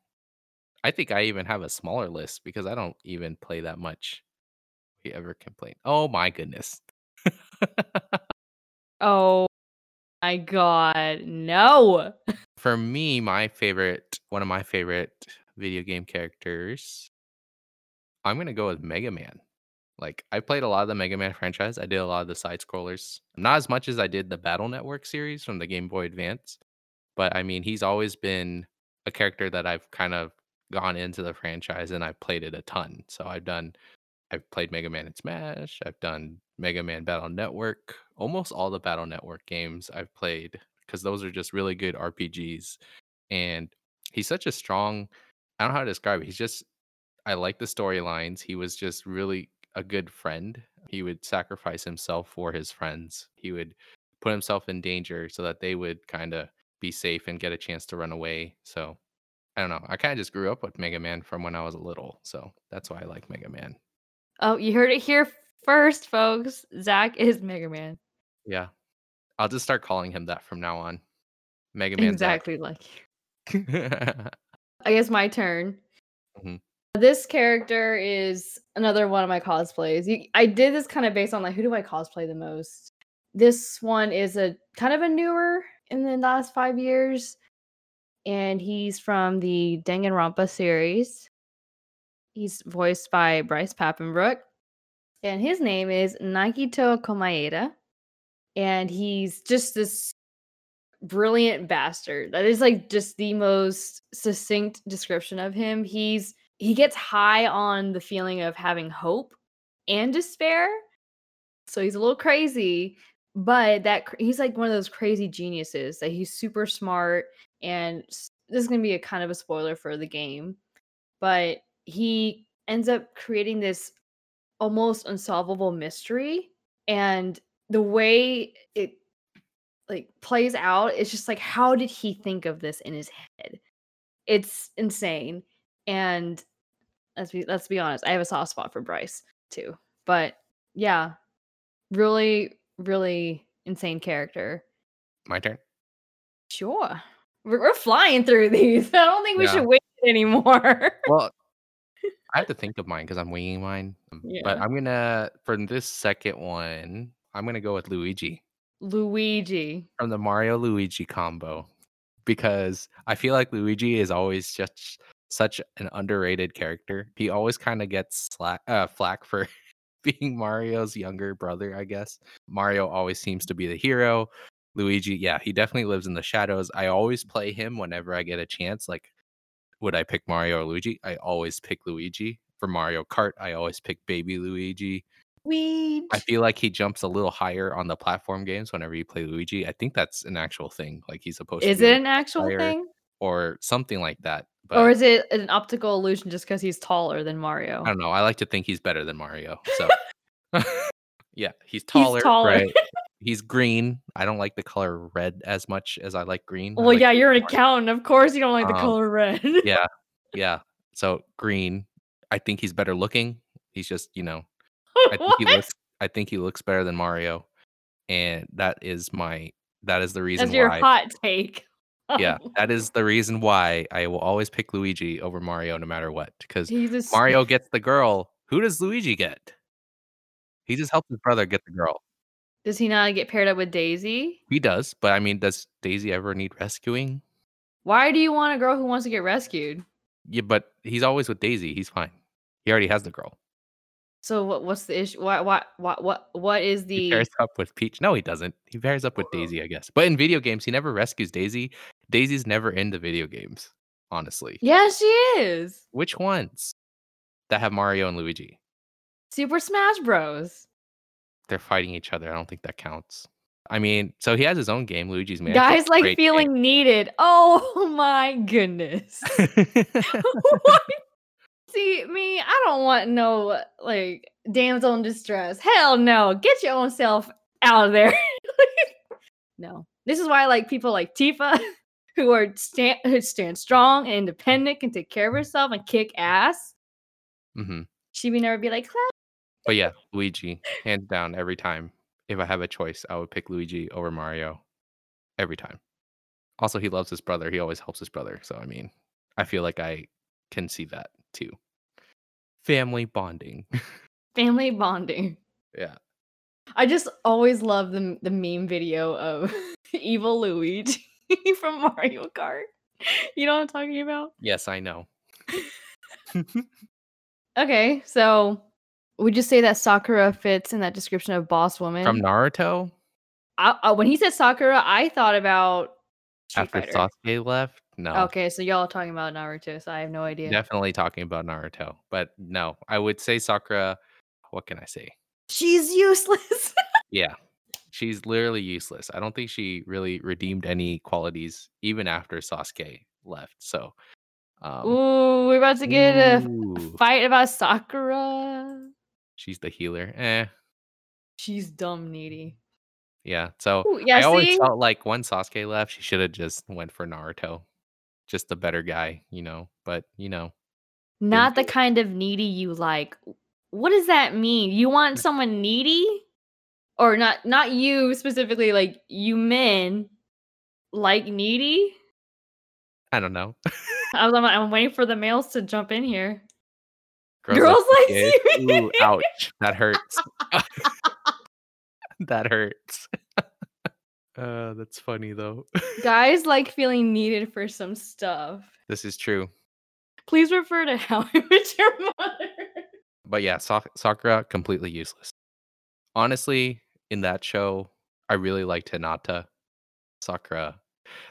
I think I even have a smaller list because I don't even play that much. We ever complain? Oh my goodness. oh my god, no. For me, my favorite, one of my favorite video game characters, I'm gonna go with Mega Man. Like I played a lot of the Mega Man franchise. I did a lot of the side scrollers, not as much as I did the Battle Network series from the Game Boy Advance. But I mean, he's always been a character that I've kind of gone into the franchise and I've played it a ton. So I've done, I've played Mega Man and Smash. I've done Mega Man Battle Network. Almost all the Battle Network games I've played because those are just really good RPGs. And he's such a strong. I don't know how to describe it. He's just. I like the storylines. He was just really a good friend. He would sacrifice himself for his friends. He would put himself in danger so that they would kind of be safe and get a chance to run away. So I don't know. I kind of just grew up with Mega Man from when I was a little. So that's why I like Mega Man. Oh, you heard it here first, folks. Zach is Mega Man. Yeah. I'll just start calling him that from now on. Mega Man. Exactly like I guess my turn. Mhm. This character is another one of my cosplays. I did this kind of based on like who do I cosplay the most. This one is a kind of a newer in the last five years, and he's from the Danganronpa series. He's voiced by Bryce Papenbrook, and his name is Nagito Komaeda. and he's just this brilliant bastard. That is like just the most succinct description of him. He's he gets high on the feeling of having hope and despair. So he's a little crazy, but that he's like one of those crazy geniuses that he's super smart and this is going to be a kind of a spoiler for the game, but he ends up creating this almost unsolvable mystery and the way it like plays out it's just like how did he think of this in his head it's insane and let's be let's be honest i have a soft spot for bryce too but yeah really really insane character My turn. sure we're, we're flying through these i don't think we Yeah. should wait anymore Well, I have to think of mine because I'm winging mine. um, But I'm gonna for this second one, I'm gonna go with Luigi luigi from the Mario Luigi combo because I feel like Luigi is always just such an underrated character. He always kind of gets slack, uh, flack for being Mario's younger brother, I guess. Mario always seems to be the hero. Luigi, yeah, he definitely lives in the shadows. I always play him whenever I get a chance. Like, would I pick Mario or Luigi? I always pick Luigi. For Mario Kart, I always pick baby Luigi. Luigi. I feel like he jumps a little higher on the platform games whenever you play Luigi. I think that's an actual thing. Like he's supposed Is to be it an actual higher thing? Or something like that. But Or is it an optical illusion just because he's taller than Mario? I don't know. I like to think he's better than Mario. So yeah, he's taller, he's taller. right? He's green. I don't like the color red as much as I like green. Well, like yeah, you're an accountant. Of course, you don't like the Um, color red. Yeah, yeah. So green. I think he's better looking. He's just, you know, I think he looks I think he looks better than Mario. And that is my that is the reason That's your why hot take. Yeah, that is the reason why I will always pick Luigi over Mario no matter what. Because Mario gets the girl. Who does Luigi get? He just helps his brother get the girl. Does he not get paired up with Daisy? He does, but I mean, does Daisy ever need rescuing? Why do you want a girl who wants to get rescued? Yeah, but he's always with Daisy. He's fine. He already has the girl. So what? What's the issue? Why? What? What? What? What is the? He pairs up with Peach. No, he doesn't. He pairs up with Daisy, I guess. But in video games, he never rescues Daisy. Daisy's never in the video games, honestly. Yeah, she is. Which ones that have Mario and Luigi? Super Smash Bros. They're fighting each other. I don't think that counts. I mean, so he has his own game, Luigi's Mansion. Guys like feeling needed. Oh my goodness. What? See, me, I don't want no like damsel in distress. Hell no. Get your own self out of there. no. This is why I like people like Tifa who are stand who stand strong and independent, can take care of herself and kick ass. hmm She would never be like, "Clap." But yeah, Luigi, hands down, every time. If I have a choice, I would pick Luigi over Mario every time. Also, he loves his brother. He always helps his brother. So, I mean, I feel like I can see that too. Family bonding. family bonding. yeah. I just always love the the meme video of evil Luigi from Mario Kart. You know what I'm talking about? Yes, I know. Okay, so would you say that Sakura fits in that description of boss woman? From Naruto, I, uh, when he said Sakura, I thought about Street after Fighter. Sasuke left, no. Okay, so y'all are talking about Naruto, so I have no idea. Definitely talking about Naruto. But no, I would say Sakura. What can I say? She's useless. Yeah. She's literally useless. I don't think she really redeemed any qualities even after Sasuke left. So, um, Ooh, we're about to get a fight about Sakura. she's the healer. Eh, She's dumb needy. yeah. So Ooh, yeah, I always felt like when Sasuke left, she should have just went for Naruto, just the better guy, you know. But you know, Not the kind of needy you like. What does that mean? You want someone needy? Or not not you specifically, like you men like needy? I don't know. I was I'm, I'm waiting for the males to jump in here. Girls, Girls like seaweed. Ooh, ouch! That hurts. that hurts. uh, that's funny though. Guys like feeling needed for some stuff. this is true. Please refer to how I met your mother. But yeah, Sa- Sakura completely useless. Honestly, in that show, I really liked Hinata. Sakura.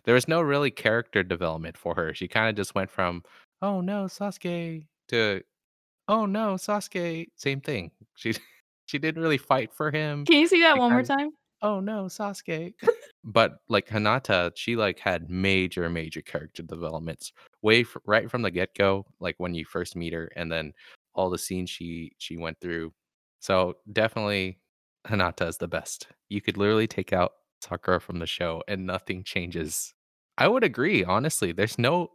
There was no really character development for her. She kinda just went from, "Oh, no, Sasuke," to, "Oh, no, Sasuke." Same thing. She she didn't really fight for him. Can you see that She one more kinda time? "Oh, no, Sasuke." But, like, Hinata, she, like, had major, major character developments way f right from the get-go, like, when you first meet her, and then all the scenes she she went through. So, definitely, Hinata is the best. You could literally take out Sakura from the show, and nothing changes. I would agree, honestly. There's no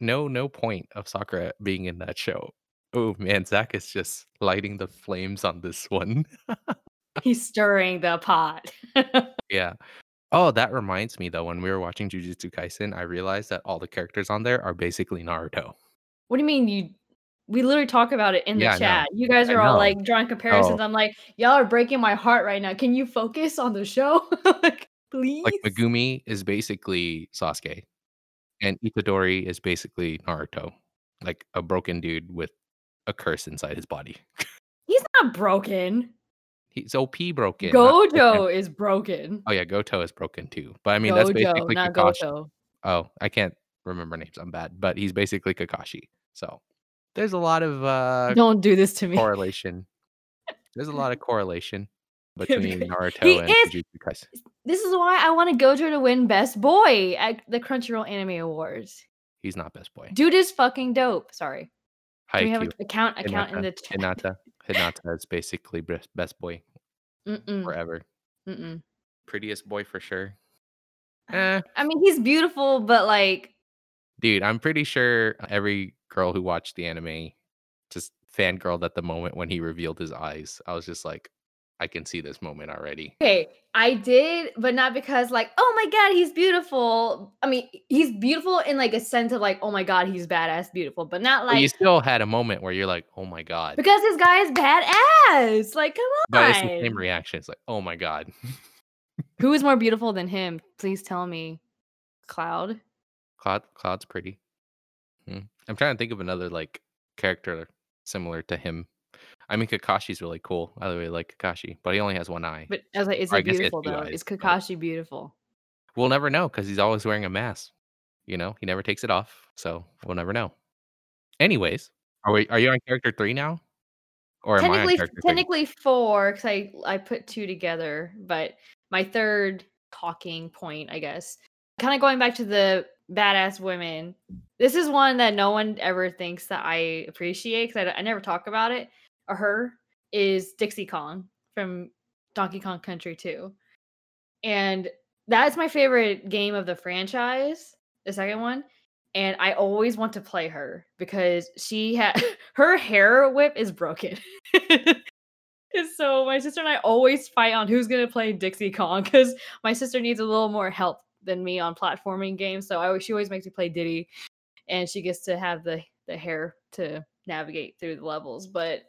no no point of Sakura being in that show. Oh, man, Zach is just lighting the flames on this one. He's stirring the pot. Yeah. Oh, that reminds me, though, when we were watching Jujutsu Kaisen, I realized that all the characters on there are basically Naruto. What do you mean you we literally talk about it in the Yeah, chat. You guys are all, like, drawing Oh. comparisons. I'm like, "Y'all are breaking my heart right now. Can you focus on the show? Like, please?" Like, Megumi is basically Sasuke, and Itadori is basically Naruto, like, a broken dude with a curse inside his body. He's not broken. He's OP broken. Gojo is broken. Oh, yeah, Goto is broken too, but, I mean, that's basically not Kakashi. Goto. Oh, I can't remember names, I'm bad, but he's basically Kakashi. So, there's a lot of, uh, Don't do this to me. correlation. There's a lot of correlation between He Naruto and is Jujutsu Kaisen. This is why I want to Gojo to win best boy at the Crunchyroll Anime Awards. He's not best boy. Dude is fucking dope. Sorry. Can we have Haikyuu. a account account in the chat? Hinata Hinata is basically best best boy Mm-mm. forever. Mm-mm. Prettiest boy for sure. Eh, I mean, he's beautiful, but, like dude, I'm pretty sure every girl who watched the anime just fangirled at the moment when he revealed his eyes. I was just like, "I can see this moment already." Okay, I did, but not because, like, "Oh my god, he's beautiful." I mean, he's beautiful in, like, a sense of, like, "Oh my god, he's badass beautiful," but not But you still had a moment where you're like, "Oh my god." because this guy is badass. Like, come But it's the same reaction. It's like, "Oh my god." Who is more beautiful than him? Please tell me. Cloud? Cloud Cloud's pretty. Hmm. I'm trying to think of another, like, character similar to him. I mean, Kakashi's really cool. I really like Kakashi, but he only has 1 eye. But I was like, is Or he I guess he has beautiful though? eyes, Is but Kakashi beautiful? We'll never know because he's always wearing a mask. You know, he never takes it off, so we'll never know. Anyways, are we are you on character 3 now? Or am I on Technically character 3? technically 4 'cause I I put 2 together, but my 3rd talking point, I guess, kinda going back to the badass women. This is one that no one ever thinks that I appreciate 'cause I I never talk about it or her, is Dixie Kong from Donkey Kong Country 2. And that's my favorite game of the franchise, the 2nd one, and I always want to play her because she had her hair whip is broken. So my sister and I always fight on who's gonna play Dixie Kong because my sister needs a little more help than me on platforming games, so I always she always makes me play Diddy, and she gets to have the the hair to navigate through the levels, but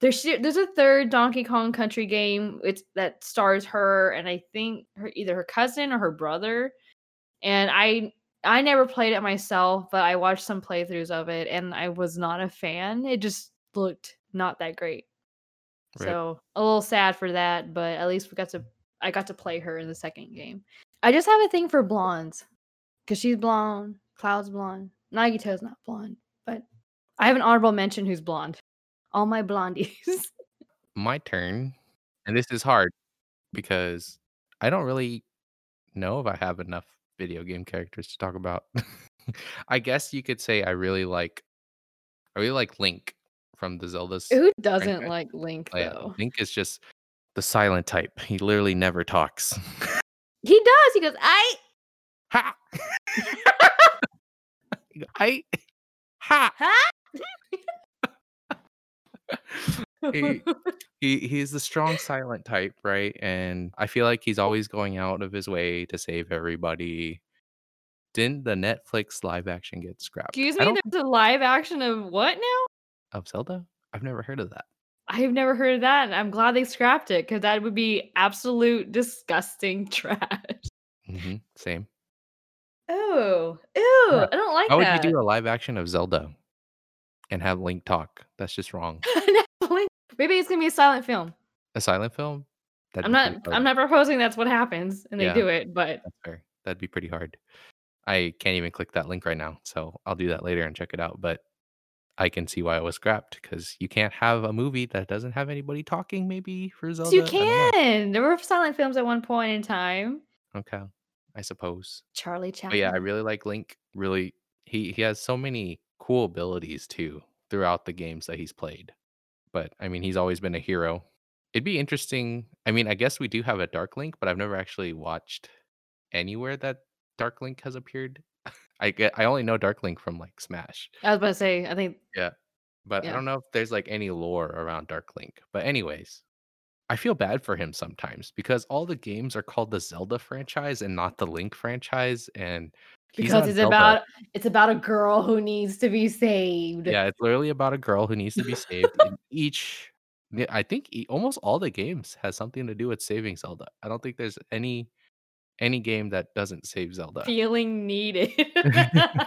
there's there's a 3rd Donkey Kong Country game, it's that stars her and I think her either her cousin or her brother, and I I never played it myself, but I watched some playthroughs of it, and I was not a fan. It just looked not that great. Rip. So, a little sad for that, but at least we got to I got to play her in the 2nd game. I just have a thing for blondes because she's blonde, Cloud's blonde, Nagito's not blonde, but I have an honorable mention who's blonde. All my blondies. My turn, and this is hard because I don't really know if I have enough video game characters to talk about. I guess you could say I really like I really like Link from the Zelda's Who doesn't franchise. like Link, Oh, though? Link is just the silent type. He literally never talks. He does, he goes, "I" "Ha!" "I ha!" He he he's the strong silent type, right? And I feel like he's always going out of his way to save everybody. Didn't the Netflix live action get scrapped? Excuse me, there's a live action of what now? Of Zelda? I've never heard of that. I've never heard of that, and I'm glad they scrapped it because that would be absolute disgusting trash. Mhm, same. Oh, ew, Yeah. I don't like How would you do a live action of Zelda and have Link talk? That's just wrong. Maybe it's gonna be a silent film. A silent film? That'd I'm not. I'm not proposing that's what happens, and they Yeah. do it. But That's fair. That'd be pretty hard. I can't even click that link right now, so I'll do that later and check it out. But I can see why it was scrapped because you can't have a movie that doesn't have anybody talking. Maybe for Zelda, you I don't know. can. There were silent films at one point in time. Okay, I suppose. Charlie But yeah, I really like Link. Really, he he has so many cool abilities too throughout the games that he's played. But I mean, he's always been a hero. It'd be interesting. I mean, I guess we do have a Dark Link, but I've never actually watched anywhere that Dark Link has appeared. I get. I only know Dark Link from like Smash. I was about to say. I think. Yeah, but I don't know if there's like any lore around Dark Link. But anyways, I feel bad for him sometimes because all the games are called the Zelda franchise and not the Link franchise, and Because it's Zelda. about it's about a girl who needs to be saved. Yeah, it's literally about a girl who needs to be saved. in each, I think almost all the games has something to do with saving Zelda. I don't think there's any any game that doesn't save Zelda. Feeling needed.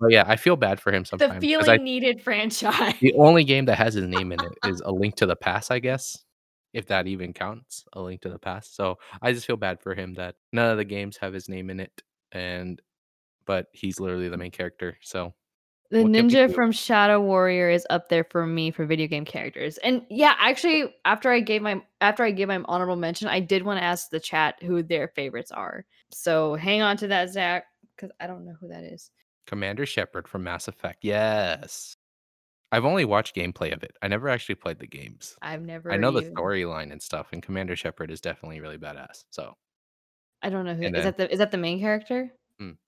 But yeah, I feel bad for him the sometimes because feeling I needed franchise. the only game that has his name in it is A Link to the Past, I guess, if that even counts. A Link to the Past. So I just feel bad for him that none of the games have his name in it, and but he's literally the main character. So The What ninja from Shadow Warrior is up there for me for video game characters. And yeah, actually, after I gave my after I gave my honorable mention, I did want to ask the chat who their favorites are. So hang on to that, Zach, because I don't know who that is. Commander Shepard from Mass Effect. Yes. I've only watched gameplay of it. I never actually played the games. I've never. I know the storyline and stuff, and Commander Shepard is definitely really badass. So I don't know who And is that. The is that the main character? Mm.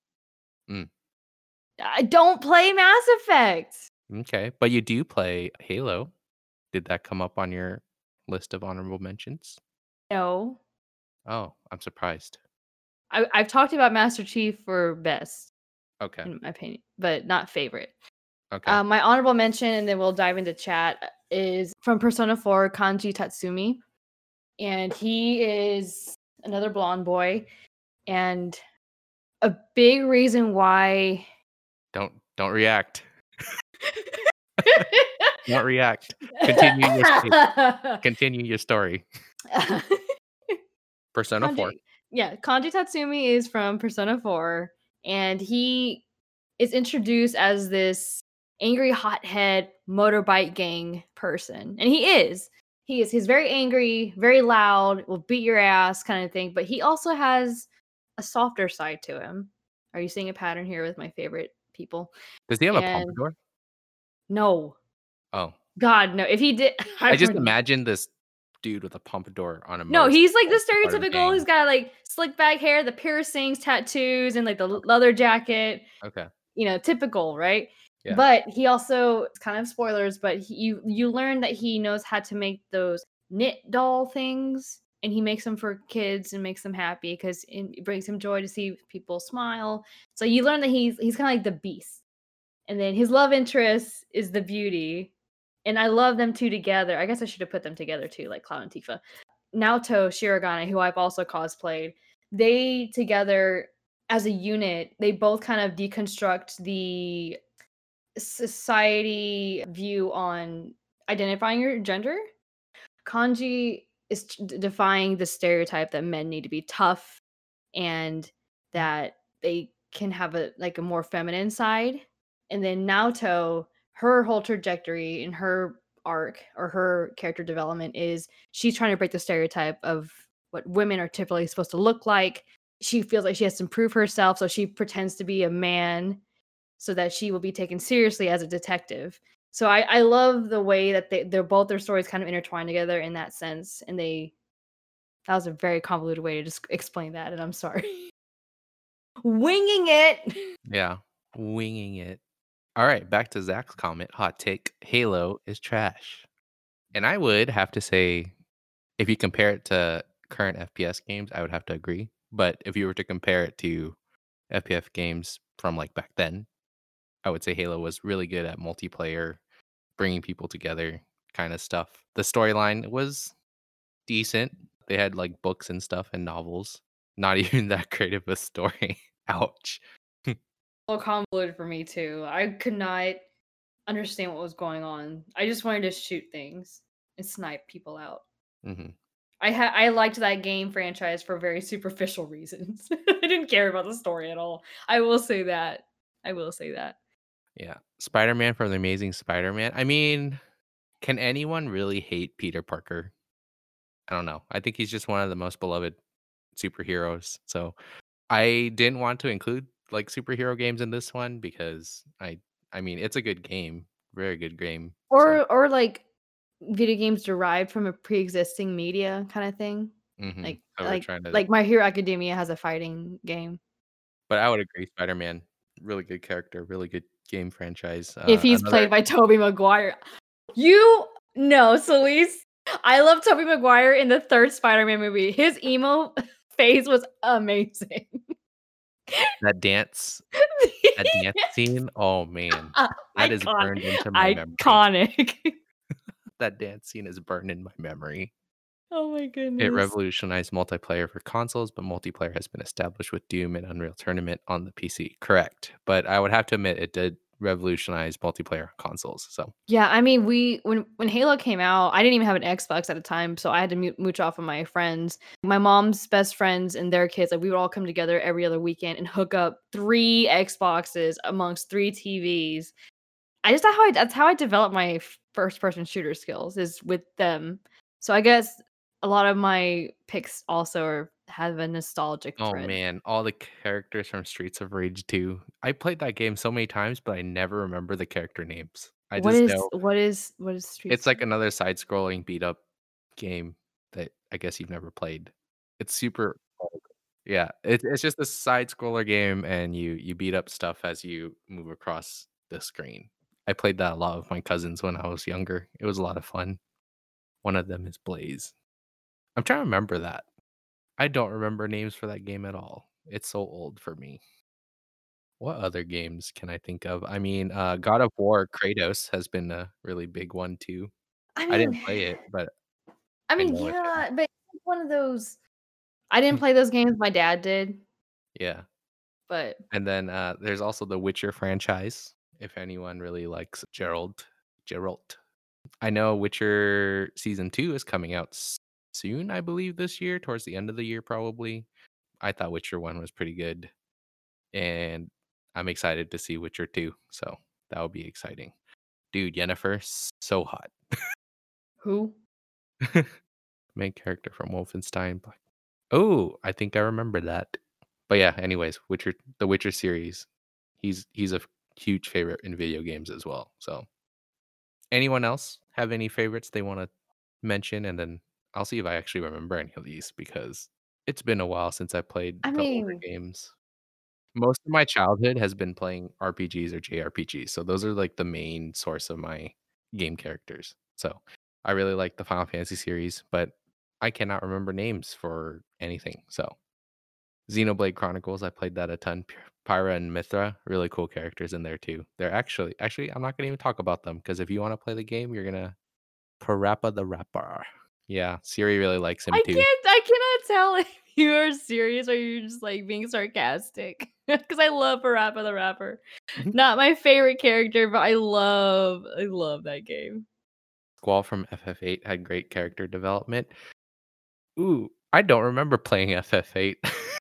Mm. I don't play Mass Effect. okay, but you do play Halo. Did that come up on your list of honorable mentions? No, Oh, I'm surprised. I, I've talked about Master Chief for best Okay, in my opinion, but not favorite. okay. Um, my honorable mention, and then we'll dive into chat, is from Persona 4, Kanji Tatsumi. And he is another blonde boy. And a big reason why. Don't don't react. Don't react. Continue your story. Continue your story. Persona Four. Yeah, Kanji Tatsumi is from Persona 4, and he is introduced as this angry hothead motorbike gang person. And he is. He is. He's very angry, very loud, will beat your ass kind of thing, but he also has a softer side to him. Are you seeing a pattern here with my favorite people? Does he have a pompadour? No. Oh, God, no. If he did I just would- imagine this dude with a pompadour on him. No, he's like the motorcycle, part of a stereotypical. He's got like slick back hair, the piercings, tattoos, and like the leather jacket. Okay. You know, typical, right? Yeah. But he also it's kind of spoilers, but he, you you learn that he knows how to make those knit doll things, and he makes them for kids and makes them happy because it brings him joy to see people smile. So you learn that he's he's kind of like the beast, and then his love interest is the beauty, and I love them two together. I guess I should have put them together too, like Cloud and Tifa. Naoto Shirogane, who I've also cosplayed, they together as a unit, they both kind of deconstruct the society view on identifying your gender. Kanji is defying the stereotype that men need to be tough and that they can have a like a more feminine side. And then Naoto, her whole trajectory in her arc or her character development is she's trying to break the stereotype of what women are typically supposed to look like. She feels like she has to improve herself, so she pretends to be a man so that she will be taken seriously as a detective. So I, I love the way that they, they're both their stories kind of intertwined together in that sense. And they that was a very convoluted way to just explain that, and I'm sorry. Winging it. Yeah, winging it. All right, back to Zach's comment. Hot take: Halo is trash, and I would have to say, if you compare it to current FPS games, I would have to agree. But if you were to compare it to FPS games from like back then, I would say Halo was really good at multiplayer, bringing people together, kind of stuff. The storyline was decent. They had like books and stuff and novels. Not even that great of a story. Ouch. A little convoluted for me too. I could not understand what was going on. I just wanted to shoot things and snipe people out. hmm I ha I liked that game franchise for very superficial reasons. I didn't care about the story at all. I will say that. I will say that. Yeah. Spider-Man from The Amazing Spider-Man. I mean, can anyone really hate Peter Parker? I don't know. I think he's just one of the most beloved superheroes. So I didn't want to include like superhero games in this one because I I mean it's a good game. Very good game. So Or or like video games derived from a pre-existing media kind of thing. mhm. Like So like trying to like My Hero Academia has a fighting game. but I would agree Spider-Man, really good character, really good game franchise. If Uh he's another played by Tobey Maguire. You know, Celeste, I love Tobey Maguire in the 3rd Spider-Man movie. His emo phase was amazing. that dance that dance scene, oh man, Uh, that is icon burned into my memory. iconic. That dance scene is burned in my memory. Oh my goodness. It revolutionized multiplayer for consoles, but multiplayer has been established with Doom and Unreal Tournament on the PC. Correct. But I would have to admit it did revolutionize multiplayer consoles. So Yeah, I mean, we when when Halo came out, I didn't even have an Xbox at the time, so I had to mu mooch off of my friends. My mom's best friends and their kids, like, we would all come together every other weekend and hook up 3 Xboxes amongst 3 TVs. I just that's how I that's how I developed my first person shooter skills is with them. So I guess a lot of my picks also are have a nostalgic Oh thread. man, all the characters from Streets of Rage 2. I played that game so many times, but I never remember the character names. I What just is know what is what is it's Streets like another side-scrolling beat up game that I guess you've never played. It's super. Yeah, it's it's just a side scroller game and you you beat up stuff as you move across the screen. I played that a lot with my cousins when I was younger. It was a lot of fun. One of them is Blaze. I'm trying to remember that. I don't remember names for that game at all. It's so old for me. What other games can I think of? I mean, uh, God of War Kratos has been a really big one too. I I didn't play it, but I I mean, know it's good. yeah, but one of those I didn't play those games, my dad did, Yeah. but And then, uh, there's also the Witcher franchise, if anyone really likes Gerald, Geralt. I know Witcher season 2 is coming out soon, I believe, this year, towards the end of the year, probably. I thought Witcher 1 was pretty good, and I'm excited to see Witcher 2, so that would be exciting. Dude, Yennefer, so hot. Who? Main character from Wolfenstein Black Oh, I think I remember that. But yeah, anyways, Witcher the Witcher series, he's he's a huge favorite in video games as well, so anyone else have any favorites they wanna mention? And then I'll see if I actually remember any of these because it's been a while since I played I the older games. Most of my childhood has been playing RPGs or JRPGs, so those are, like, the main source of my game characters. So, I really like the Final Fantasy series, but I cannot remember names for anything, so Xenoblade Chronicles, I played that a ton. Pyra and Mythra, really cool characters in there too. They're actually actually, I'm not gonna even talk about them because if you wanna play the game, you're gonna Parappa the Rapper. Yeah, Siri really likes him I too. can't I cannot tell if you're serious or you're just, like, being sarcastic. Because I love Parappa the Rapper. Mhm. Not my favorite character, but I love I love that game. Squall from FF8 had great character development. Ooh, I don't remember playing FF8.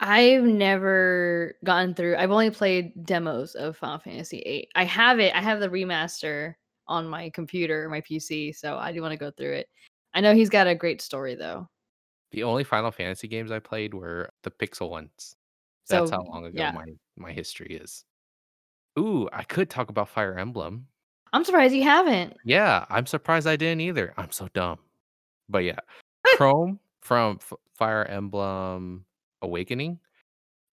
I've never gotten through I've only played demos of Final Fantasy VIII. I have it I have the remaster on my computer, my PC, so I do wanna go through it. I know he's got a great story though. The only Final Fantasy games I played were the Pixel ones. That's So, how long ago yeah. my my history is. Ooh, I could talk about Fire Emblem. I'm surprised you haven't. Yeah, I'm surprised I didn't either. I'm so dumb. But yeah, Chrome from F Fire Emblem Awakening,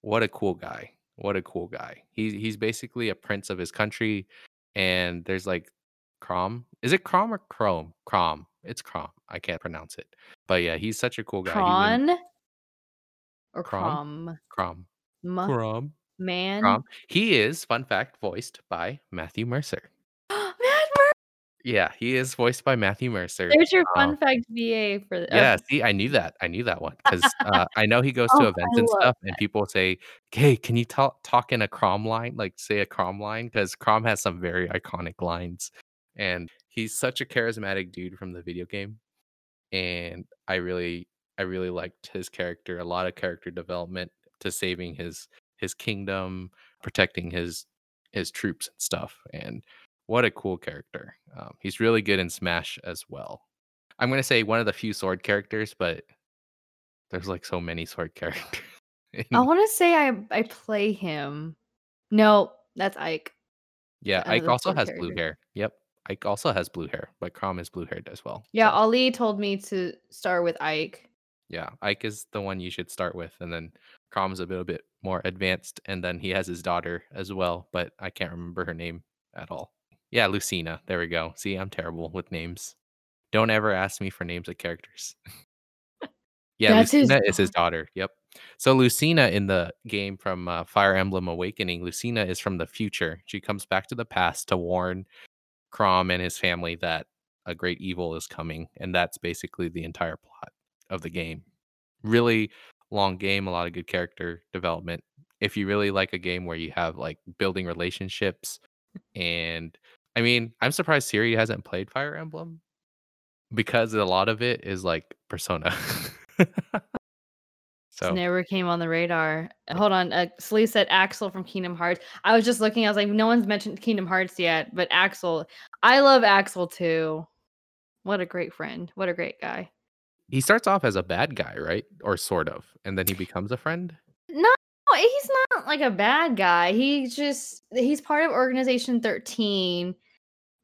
what a cool guy. What a cool guy. He's he's basically a prince of his country, and there's, like, Chrom Is it Chrom or Chrome? Chrom. It's Crom. I can't pronounce it. But yeah, he's such a cool guy. He went Or Chrom? Crom? Chrom. M Chrom. man? Chrom. He is, fun fact, voiced by Matthew Mercer. Matt Mer Yeah, he is voiced by Matthew Mercer. There's your Um fun fact VA for the Yeah, see, I knew that. I knew that one 'cause, uh, I know he goes to Oh, events I and love stuff, and people say, "Hey, can you talk talk in a Crom line?" Like, say a Crom line?" Because Crom has some very iconic lines, and he's such a charismatic dude from the video game. and I really I really liked his character, a lot of character development to saving his his kingdom, protecting his his troops and stuff, and what a cool character. Um, he's really good in Smash as well. I'm gonna say one of the few sword characters, but there's like so many sword characters. I want to say I I play him. No, that's Ike. yeah, Ike also has blue hair. Yep, Ike also has blue hair, but Chrom is blue haired as well. Yeah, so- Ali told me to start with Ike. Yeah, Ike is the one you should start with, and then Chrom's a little bit more advanced, and then he has his daughter as well, but I can't remember her name at all. Yeah, Lucina. There we go. See, I'm terrible with names. Don't ever ask me for names of characters. yeah, That's his Lucina is his daughter. Yep. So Lucina in the game from uh, Fire Emblem Awakening, Lucina is from the future. She comes back to the past to warn Chrom and his family that a great evil is coming, and that's basically the entire plot of the game. Really long game, a lot of good character development. If you really like a game where you have like building relationships, and I mean, I'm surprised Siri hasn't played Fire Emblem because a lot of it is like Persona. So. Never came on the radar. Hold on. Uh, Slee said Axel from Kingdom Hearts. I was just looking. I was like, no one's mentioned Kingdom Hearts yet, but Axel. I love Axel too. What a great friend. What a great guy. he starts off as a bad guy, right? Or sort of, and then he becomes a friend. No, he's not like a bad guy. He just he's part of Organization 13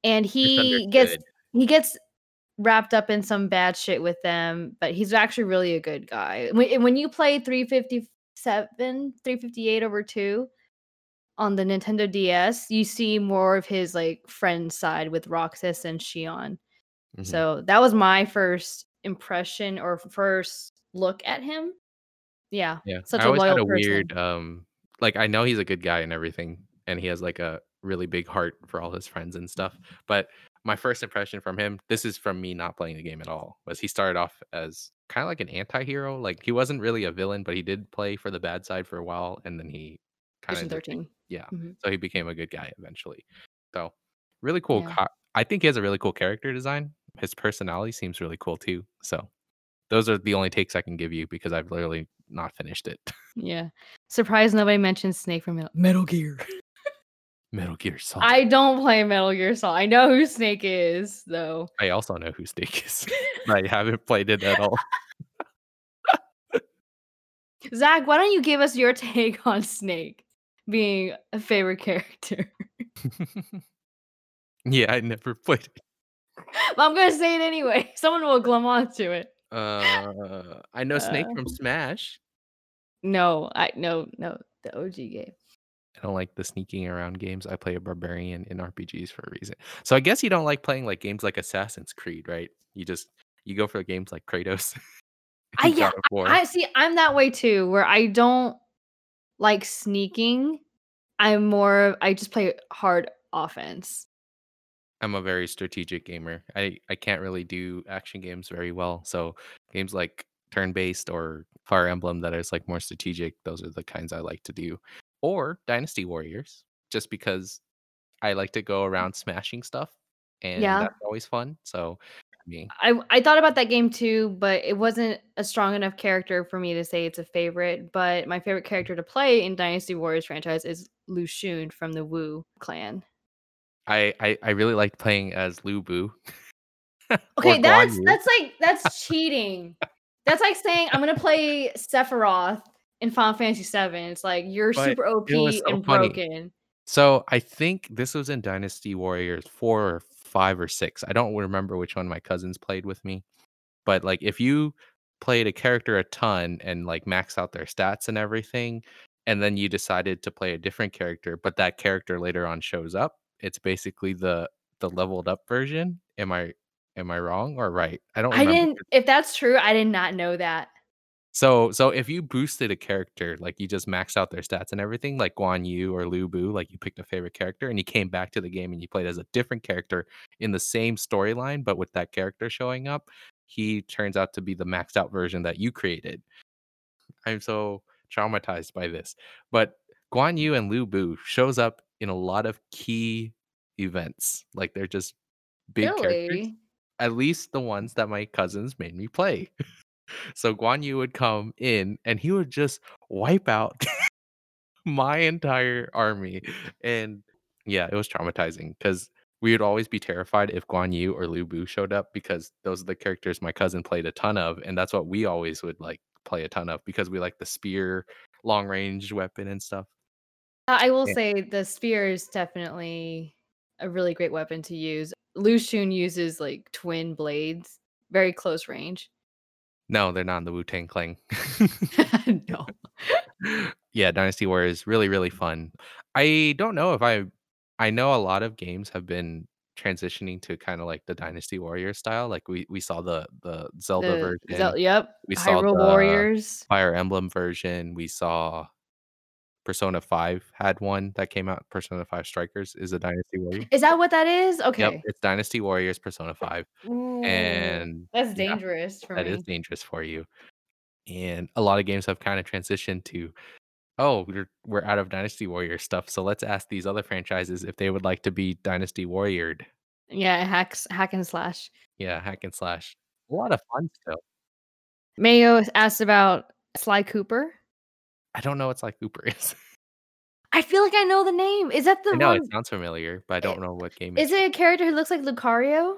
and he gets he gets wrapped up in some bad shit with them, but he's actually really a good guy. When, when you play 357, 358 over 2 on the Nintendo DS, you see more of his like friend side with Roxas and Xion. Mhm. So that was my first impression or first look at him. Yeah. Yeah, Such I a always had loyal a person. weird, um, like I know he's a good guy and everything, and he has like a really big heart for all his friends and stuff. But my first impression from him, this is from me not playing the game at all, was he started off as kind of like an anti-hero. Like he wasn't really a villain, but he did play for the bad side for a while, and then he kind of 13. yeah, Mhm. so he became a good guy eventually. So really cool. Yeah. co- I think he has a really cool character design. His personality seems really cool too. So those are the only takes I can give you because I've literally not finished it. Yeah. Surprised nobody mentioned Snake from Metal, Metal Gear. Metal Gear Solid. I don't play Metal Gear Solid. I know who Snake is, though. I also know who Snake is. I haven't played it at all. Zach, why don't you give us your take on Snake being a favorite character? yeah, I never played it. But I'm gonna say it anyway. Someone will glom onto it. Uh, I know Snake Uh, from Smash. No, I no no the OG game. I don't like the sneaking around games. I play a barbarian in RPGs for a reason. So I guess you don't like playing like games like Assassin's Creed, right? You just you go for games like Kratos. I yeah, War. I see. I'm that way too, where I don't like sneaking. I'm more. I just play hard offense. I'm a very strategic gamer. I, I can't really do action games very well. So games like turn based or Fire Emblem that is like more strategic, those are the kinds I like to do. Or Dynasty Warriors, just because I like to go mm. around smashing stuff and Yeah. that's always fun. So I mean, I I thought about that game too, but it wasn't a strong enough character for me to say it's a favorite. But my favorite character to play in Dynasty Warriors franchise is Lu Xun from the Wu clan. I, I, I really like playing as Lu Bu. Okay, that's that's like that's cheating. That's like saying I'm gonna play Sephiroth in Final Fantasy VII. It's like you're But super OP so and funny. broken. So I think this was in Dynasty Warriors four or five or six. I don't remember which one my cousins played with me. But like if you played a character a ton and like max out their stats and everything, and then you decided to play a different character, but that character later on shows up, it's basically the the leveled up version. Am I am I wrong or right? I don't know. I didn't. If that's true, I did not know that. So so if you boosted a character, like you just maxed out their stats and everything, like Guan Yu or Lu Bu, like you picked a favorite character and you came back to the game and you played as a different character in the same storyline, but with that character showing up, he turns out to be the maxed out version that you created. I'm so traumatized by this. But Guan Yu and Lu Bu shows up in a lot of key events. Like they're just big characters. at least the ones that my cousins made me play. So Guan Yu would come in and he would just wipe out my entire army. And yeah, it was traumatizing because we would always be terrified if Guan Yu or Lu Bu showed up because those are the characters my cousin played a ton of, and that's what we always would like play a ton of because we like the spear, long range weapon and stuff. Uh, I will Yeah. say the spear is definitely a really great weapon to use. Lu Xun uses like twin blades, very close range. No, they're not in the Wu Tang Clan. no. yeah, Dynasty Warriors really really fun. I don't know if I I know a lot of games have been transitioning to kind of like the Dynasty Warrior style. Like we we saw the the Zelda The version, Zel- yep. we saw Hyrule the Warriors. Fire Emblem version, we saw Persona 5 had one that came out. Persona 5 Strikers is a Dynasty Warrior. Is that what that is? Yep, Okay. it's Dynasty Warriors Persona 5 Ooh, and that's yeah, dangerous for that me. is dangerous for you. And a lot of games have kind of transitioned to oh, we're we're out of Dynasty Warrior stuff, so let's ask these other franchises if they would like to be Dynasty Warriored. Yeah, hacks, hack and slash. Yeah, hack and slash. A lot of fun still. Mayo asked about Sly Cooper. I don't know what Sly Cooper is. I feel like I know the name. Is that the I know one? it sounds familiar, but I don't know what game Is it a character who looks like Lucario?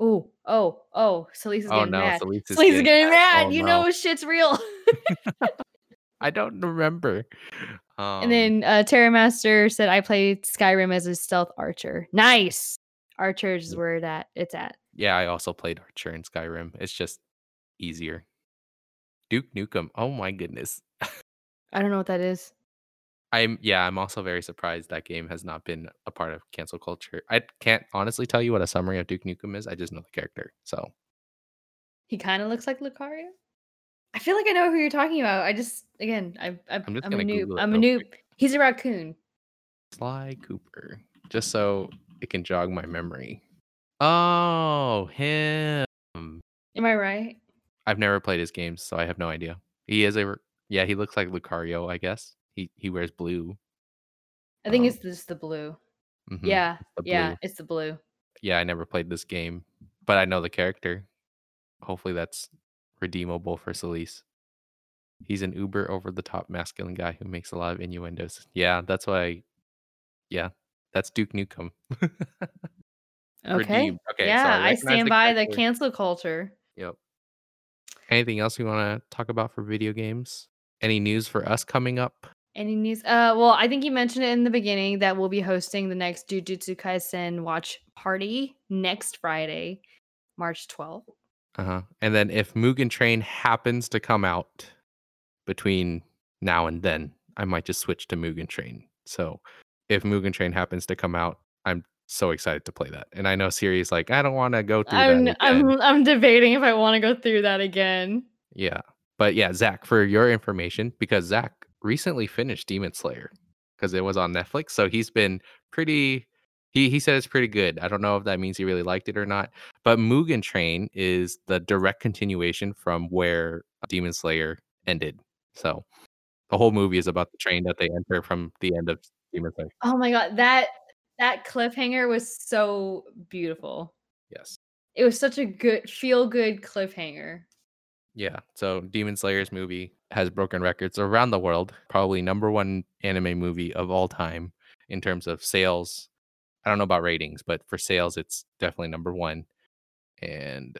Oh, oh, oh! Solis is Oh getting no, mad. Solis is Solis is getting getting mad. Oh, you no. know shit's real. I don't remember. Um, and then uh, Terra Master said, "I played Skyrim as a stealth archer. Nice. Archer is where that it's at. yeah, I also played Archer in Skyrim. It's just easier. Duke Nukem. Oh my goodness. I don't know what that is. I'm yeah, I'm also very surprised that game has not been a part of cancel culture. I can't honestly tell you what a summary of Duke Nukem is. I just know the character. So He kind of looks like Lucario. I feel like I know who you're talking about. I just again, I, I I'm just I'm a noob. I'm a noob. He's a raccoon. Sly Cooper. Just so it can jog my memory. Oh, him. Am I right? I've never played his games, so I have no idea. He is a yeah, he looks like Lucario, I guess. He he wears blue. I think Um, it's just the blue. mhm, Yeah, the yeah, blue. it's the blue. Yeah, I never played this game, but I know the character. Hopefully that's redeemable for Solis. He's an uber over the top masculine guy who makes a lot of innuendos. Yeah, that's why yeah, that's Duke Nukem. Okay. Redeemed. Okay, so yeah, I recognize stand by the cancel culture. Yep. Anything else you want to talk about for video games? Any news for us coming up? Any news? Uh, well, I think you mentioned it in the beginning that we'll be hosting the next Jujutsu Kaisen watch party next Friday, March 12th. Uh-huh. And then if Mugen Train happens to come out between now and then, I might just switch to Mugen Train. So if Mugen Train happens to come out, I'm so excited to play that. And I know Siri's like, I don't want to go through I'm that. I'm. I'm debating if I want to go through that again. Yeah. But yeah, Zach, for your information, because Zach recently finished Demon Slayer because it was on Netflix. So he's been pretty he he said it's pretty good. I don't know if that means he really liked it or not. But Mugen Train is the direct continuation from where Demon Slayer ended. So the whole movie is about the train that they enter from the end of Demon Slayer. Oh my god, that that cliffhanger was so beautiful. Yes. It was such a good feel good cliffhanger. Yeah. So Demon Slayer's movie has broken records around the world. Probably number one anime movie of all time in terms of sales. I don't know about ratings, but for sales, it's definitely number one. And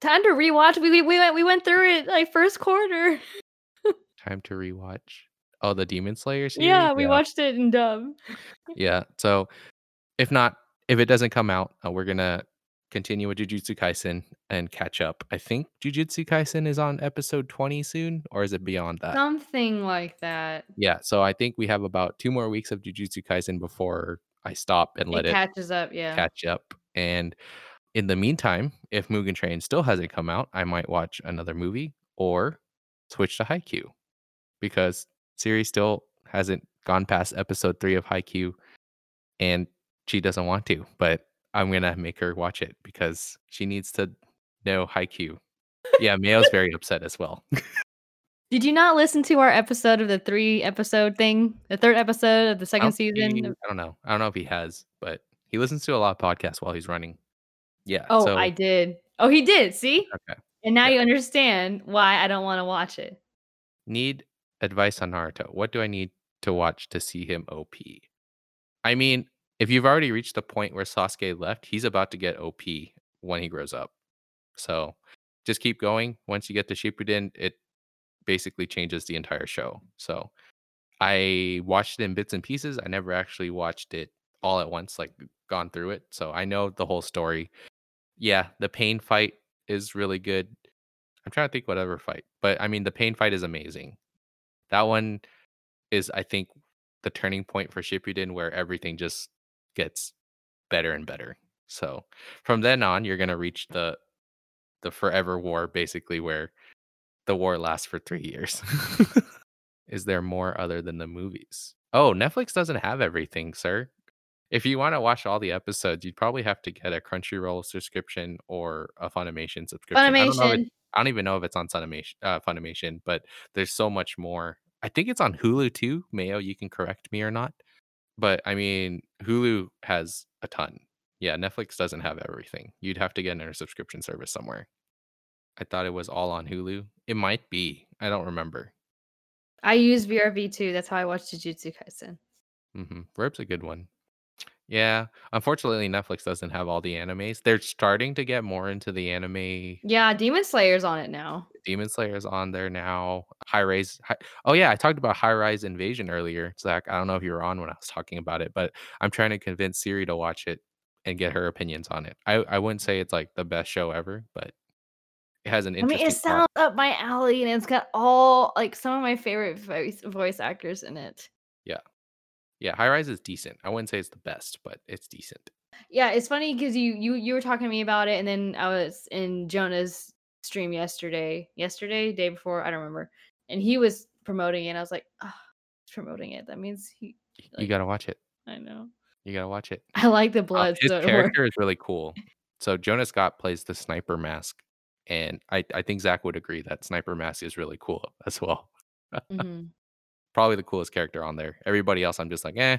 Time to rewatch. We we, we went we went through it like first quarter. time to rewatch. Oh, the Demon Slayer series. Yeah, we watched it in dub. Yeah. So if not, if it doesn't come out, uh, we're gonna continue with Jujutsu Kaisen and catch up. I think Jujutsu Kaisen is on episode 20 soon, or is it beyond that? Something like that. Yeah, so I think we have about two more weeks of Jujutsu Kaisen before I stop and let it it, catches up, yeah. catch up. And in the meantime, if Mugen Train still hasn't come out, I might watch another movie or switch to Haikyuu because Siri still hasn't gone past episode three of Haikyuu, and she doesn't want to. But I'm gonna make her watch it because she needs to know Haikyuu. Yeah, Mayo's very upset as well. Did you not listen to our episode of the three episode thing? The third episode of the second don't season? he- I don't know. I don't know if he has, but he listens to a lot of podcasts while he's running. Yeah, Oh, I did. Oh, he did, see? Okay. And now Yeah. you understand why I don't wanna watch it. Need advice on Naruto. What do I need to watch to see him OP? I mean, if you've already reached the point where Sasuke left, he's about to get OP when he grows up. So, just keep going. Once you get to Shippuden, it basically changes the entire show. So, I watched it in bits and pieces. I never actually watched it all at once, like, gone through it. So, I know the whole story. Yeah, the pain fight is really good. I'm trying to think whatever fight, but I mean, the pain fight is amazing. That one is, I think, the turning point for Shippuden where everything just gets better and better. So, from then on, you're gonna reach the the forever war, basically, where the war lasts for 3 years. Is there more other than the movies? Oh, Netflix doesn't have everything, sir. If you wanna watch all the episodes, you'd probably have to get a Crunchyroll subscription or a Funimation subscription. I don't it Funimation. I don't even know if it's on Sunimation uh, Funimation, but there's so much more. I think it's on Hulu too. Mayo, you can correct me or not. But, I mean, Hulu has a ton. Yeah, Netflix doesn't have everything. You'd have to get in a subscription service somewhere. I thought it was all on Hulu. It might be. I don't remember. I use VRV too. That's how I watched Jujutsu Kaisen. Mm-hmm. Verb's a good one. Yeah. Unfortunately, Netflix doesn't have all the animes. They're starting to get more into the anime Yeah, Demon Slayer's on it now. Demon Slayer's on there now. High-Rise Hi Oh, yeah, I talked about High-Rise Invasion earlier, Zach. I don't know if you were on when I was talking about it, but I'm trying to convince Siri to watch it and get her opinions on it. I I wouldn't say it's, like, the best show ever, but it has an interesting I mean, it sounds up my alley, and it's got all like, some of my favorite voice voice actors in it. Yeah. Yeah, High-Rise is decent. I wouldn't say it's the best, but it's decent. Yeah, it's funny because you you you were talking to me about it, and then I was in Jonah's stream yesterday yesterday? Day before? I don't remember. And he was promoting it, and I was like, "Ugh, he's promoting it. That means he Y you gotta watch it. I know. You gotta watch it. I like the Uh, blood, his so character is really cool. So, Jonah Scott plays the Sniper Mask, and I I think Zach would agree that Sniper Mask is really cool as well. Mhm. Probably the coolest character on there. Everybody else, I'm just like, "Eh,"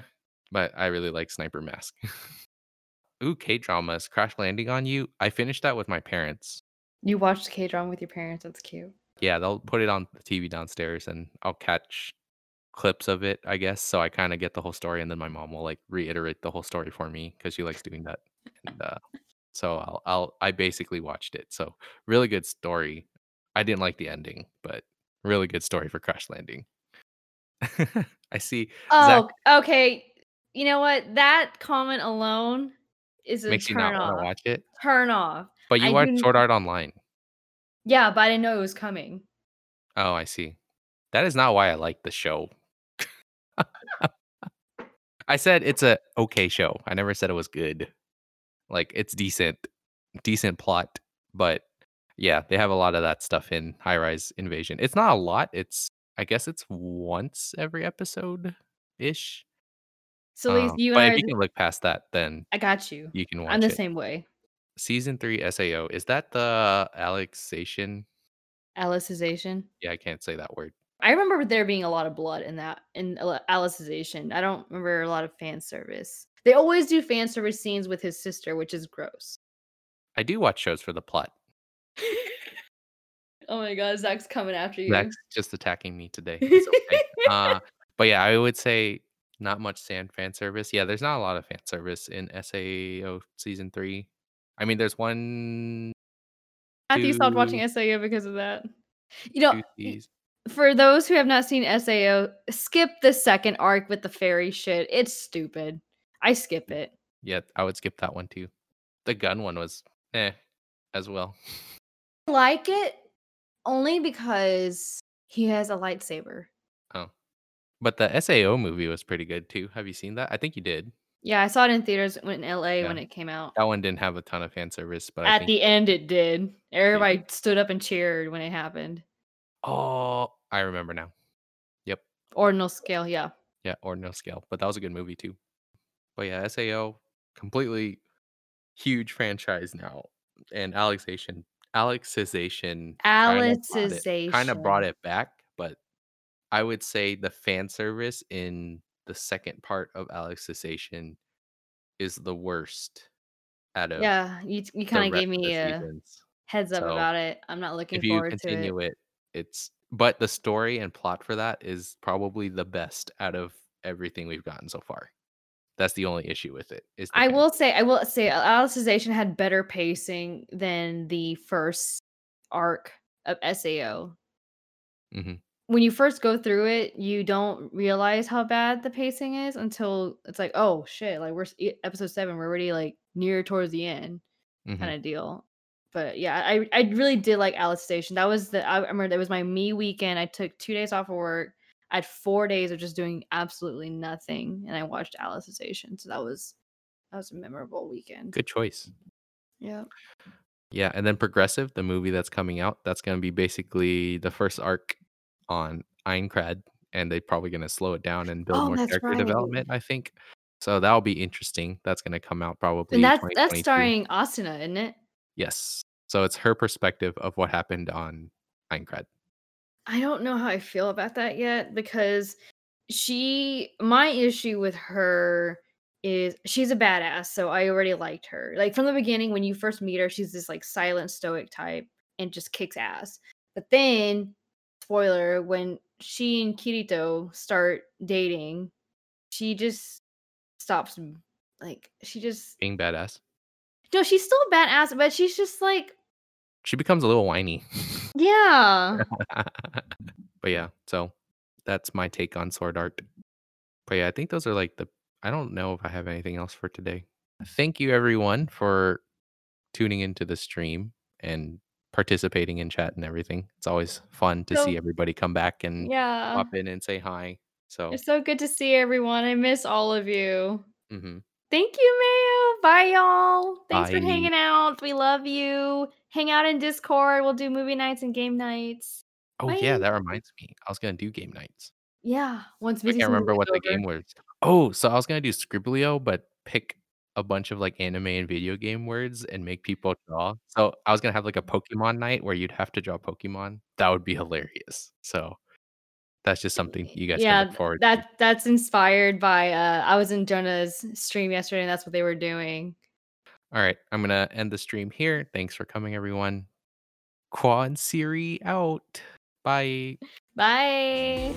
but I really like Sniper Mask. Ooh, K-dramas, Crash Landing on You. I finished that with my parents. You watched K-drama with your parents, that's cute. Yeah, they'll put it on the TV downstairs, and I'll catch clips of it, I guess, so I kinda get the whole story, and then my mom will, like, reiterate the whole story for me because she likes doing that. And, uh, so I'll I'll I basically watched it. So, really good story. I didn't like the ending, but really good story for Crash Landing. I see Zach Oh, okay. You know what? That comment alone is a Makes you turn not wanna off. watch it? Turn off. But you I watched Sword Art Online. Yeah, but I didn't know it was coming. Oh, I see. That is not why I like the show. I said it's a okay show. I never said it was good. Like, it's decent. Decent plot, but, yeah, they have a lot of that stuff in High-Rise Invasion. It's not a lot, it's I guess it's once every episode-ish? So, at least Um, you but if you can look past that, then I got you. you can watch. I'm the it. same way. Season 3 SAO, is that the Alexation? Alicization? Yeah, I can't say that word. I remember there being a lot of blood in that in Alicization. I don't remember a lot of fan service. They always do fan service scenes with his sister, which is gross. I do watch shows for the plot. Oh my god, Zach's coming after you. Zach's just attacking me today. Okay. Uh, but, yeah, I would say not much san fan service. Yeah, there's not a lot of fan service in SAO Season 3. I mean, there's 1 Matthew stopped watching SAO because of that. You know, 2 for those who have not seen SAO, skip the 2nd arc with the fairy shit. It's stupid. I skip it. Yeah, I would skip that one too. The gun one was, eh, as well. Like it only because he has a lightsaber. Oh. But the SAO movie was pretty good too. Have you seen that? I think you did. Yeah, I saw it in theaters in LA Yeah. when it came out. That one didn't have a ton of fan service, but I At the end, it did. Everybody it? stood up and cheered when it happened. Oh, I remember now. Yep. Ordinal scale, yeah. Yeah, Ordinal Scale, but that was a good movie too. But, yeah, SAO, completely huge franchise now, and Alicization kinda brought it kinda brought it back, but I would say the fan service in the 2nd part of Alicization is the worst out of Yeah, you you kinda rest gave of me a seasons. heads up So, about it. I'm not looking if you forward to it. continue it, it's but the story and plot for that is probably the best out of everything we've gotten so far. That's the only issue with it, is I will say I will say Alicization had better pacing than the first arc of SAO. Mhm. When you first go through it, you don't realize how bad the pacing is until it's like, "Oh, shit, like, we're episode 7, we're already, like, near towards the end," Mhm. kinda deal. But, yeah, I I really did like Alicization. That was the I remember that was my me weekend. I took 2 days off of work. I had 4 days of just doing absolutely nothing, and I watched Alicization, so that was that was a memorable weekend. Good choice. Yeah. Yeah, and then Progressive, the movie that's coming out, that's gonna be basically the first arc on Aincrad, and they're probably gonna slow it down and build Oh, more character right. development, I think. So that'll be interesting. That's gonna come out probably. And that's that's starring Asuna, isn't it? Yes. So it's her perspective of what happened on Aincrad. I don't know how I feel about that yet because she my issue with her is she's a badass, so I already liked her. Like, from the beginning, when you first meet her, she's this, like, silent, stoic type and just kicks ass. But then, spoiler, when she and Kirito start dating, she just stops like, she just Being badass. No, she's still badass, but she's just like She becomes a little whiny. Yeah. But, yeah, so that's my take on Sword Art. But, yeah, I think those are, like, the I don't know if I have anything else for today. Thank you, everyone, for tuning into the stream and participating in chat and everything. It's always fun to see everybody come back and Yeah. pop in and say hi. So It's so good to see everyone. I miss all of you. Mhm. Thank you, Mayo. Bye, y'all. Thanks for hanging out. We love you. Hang out in Discord. We'll do movie nights and game nights. Oh, yeah, that reminds me. I was gonna do game nights. Yeah, once I can't remember what the game was. Oh, so I was gonna do Skribbl.io, but pick a bunch of, like, anime and video game words and make people draw. So I was gonna have, like, a Pokemon night where you'd have to draw Pokemon. That would be hilarious. So that's just something you guys can Yeah, look th forward to. that that's inspired by, uh I was in Jonah's stream yesterday, and that's what they were doing. Alright, I'm gonna end the stream here. Thanks for coming, everyone. Quad Siri out. Bye. Bye.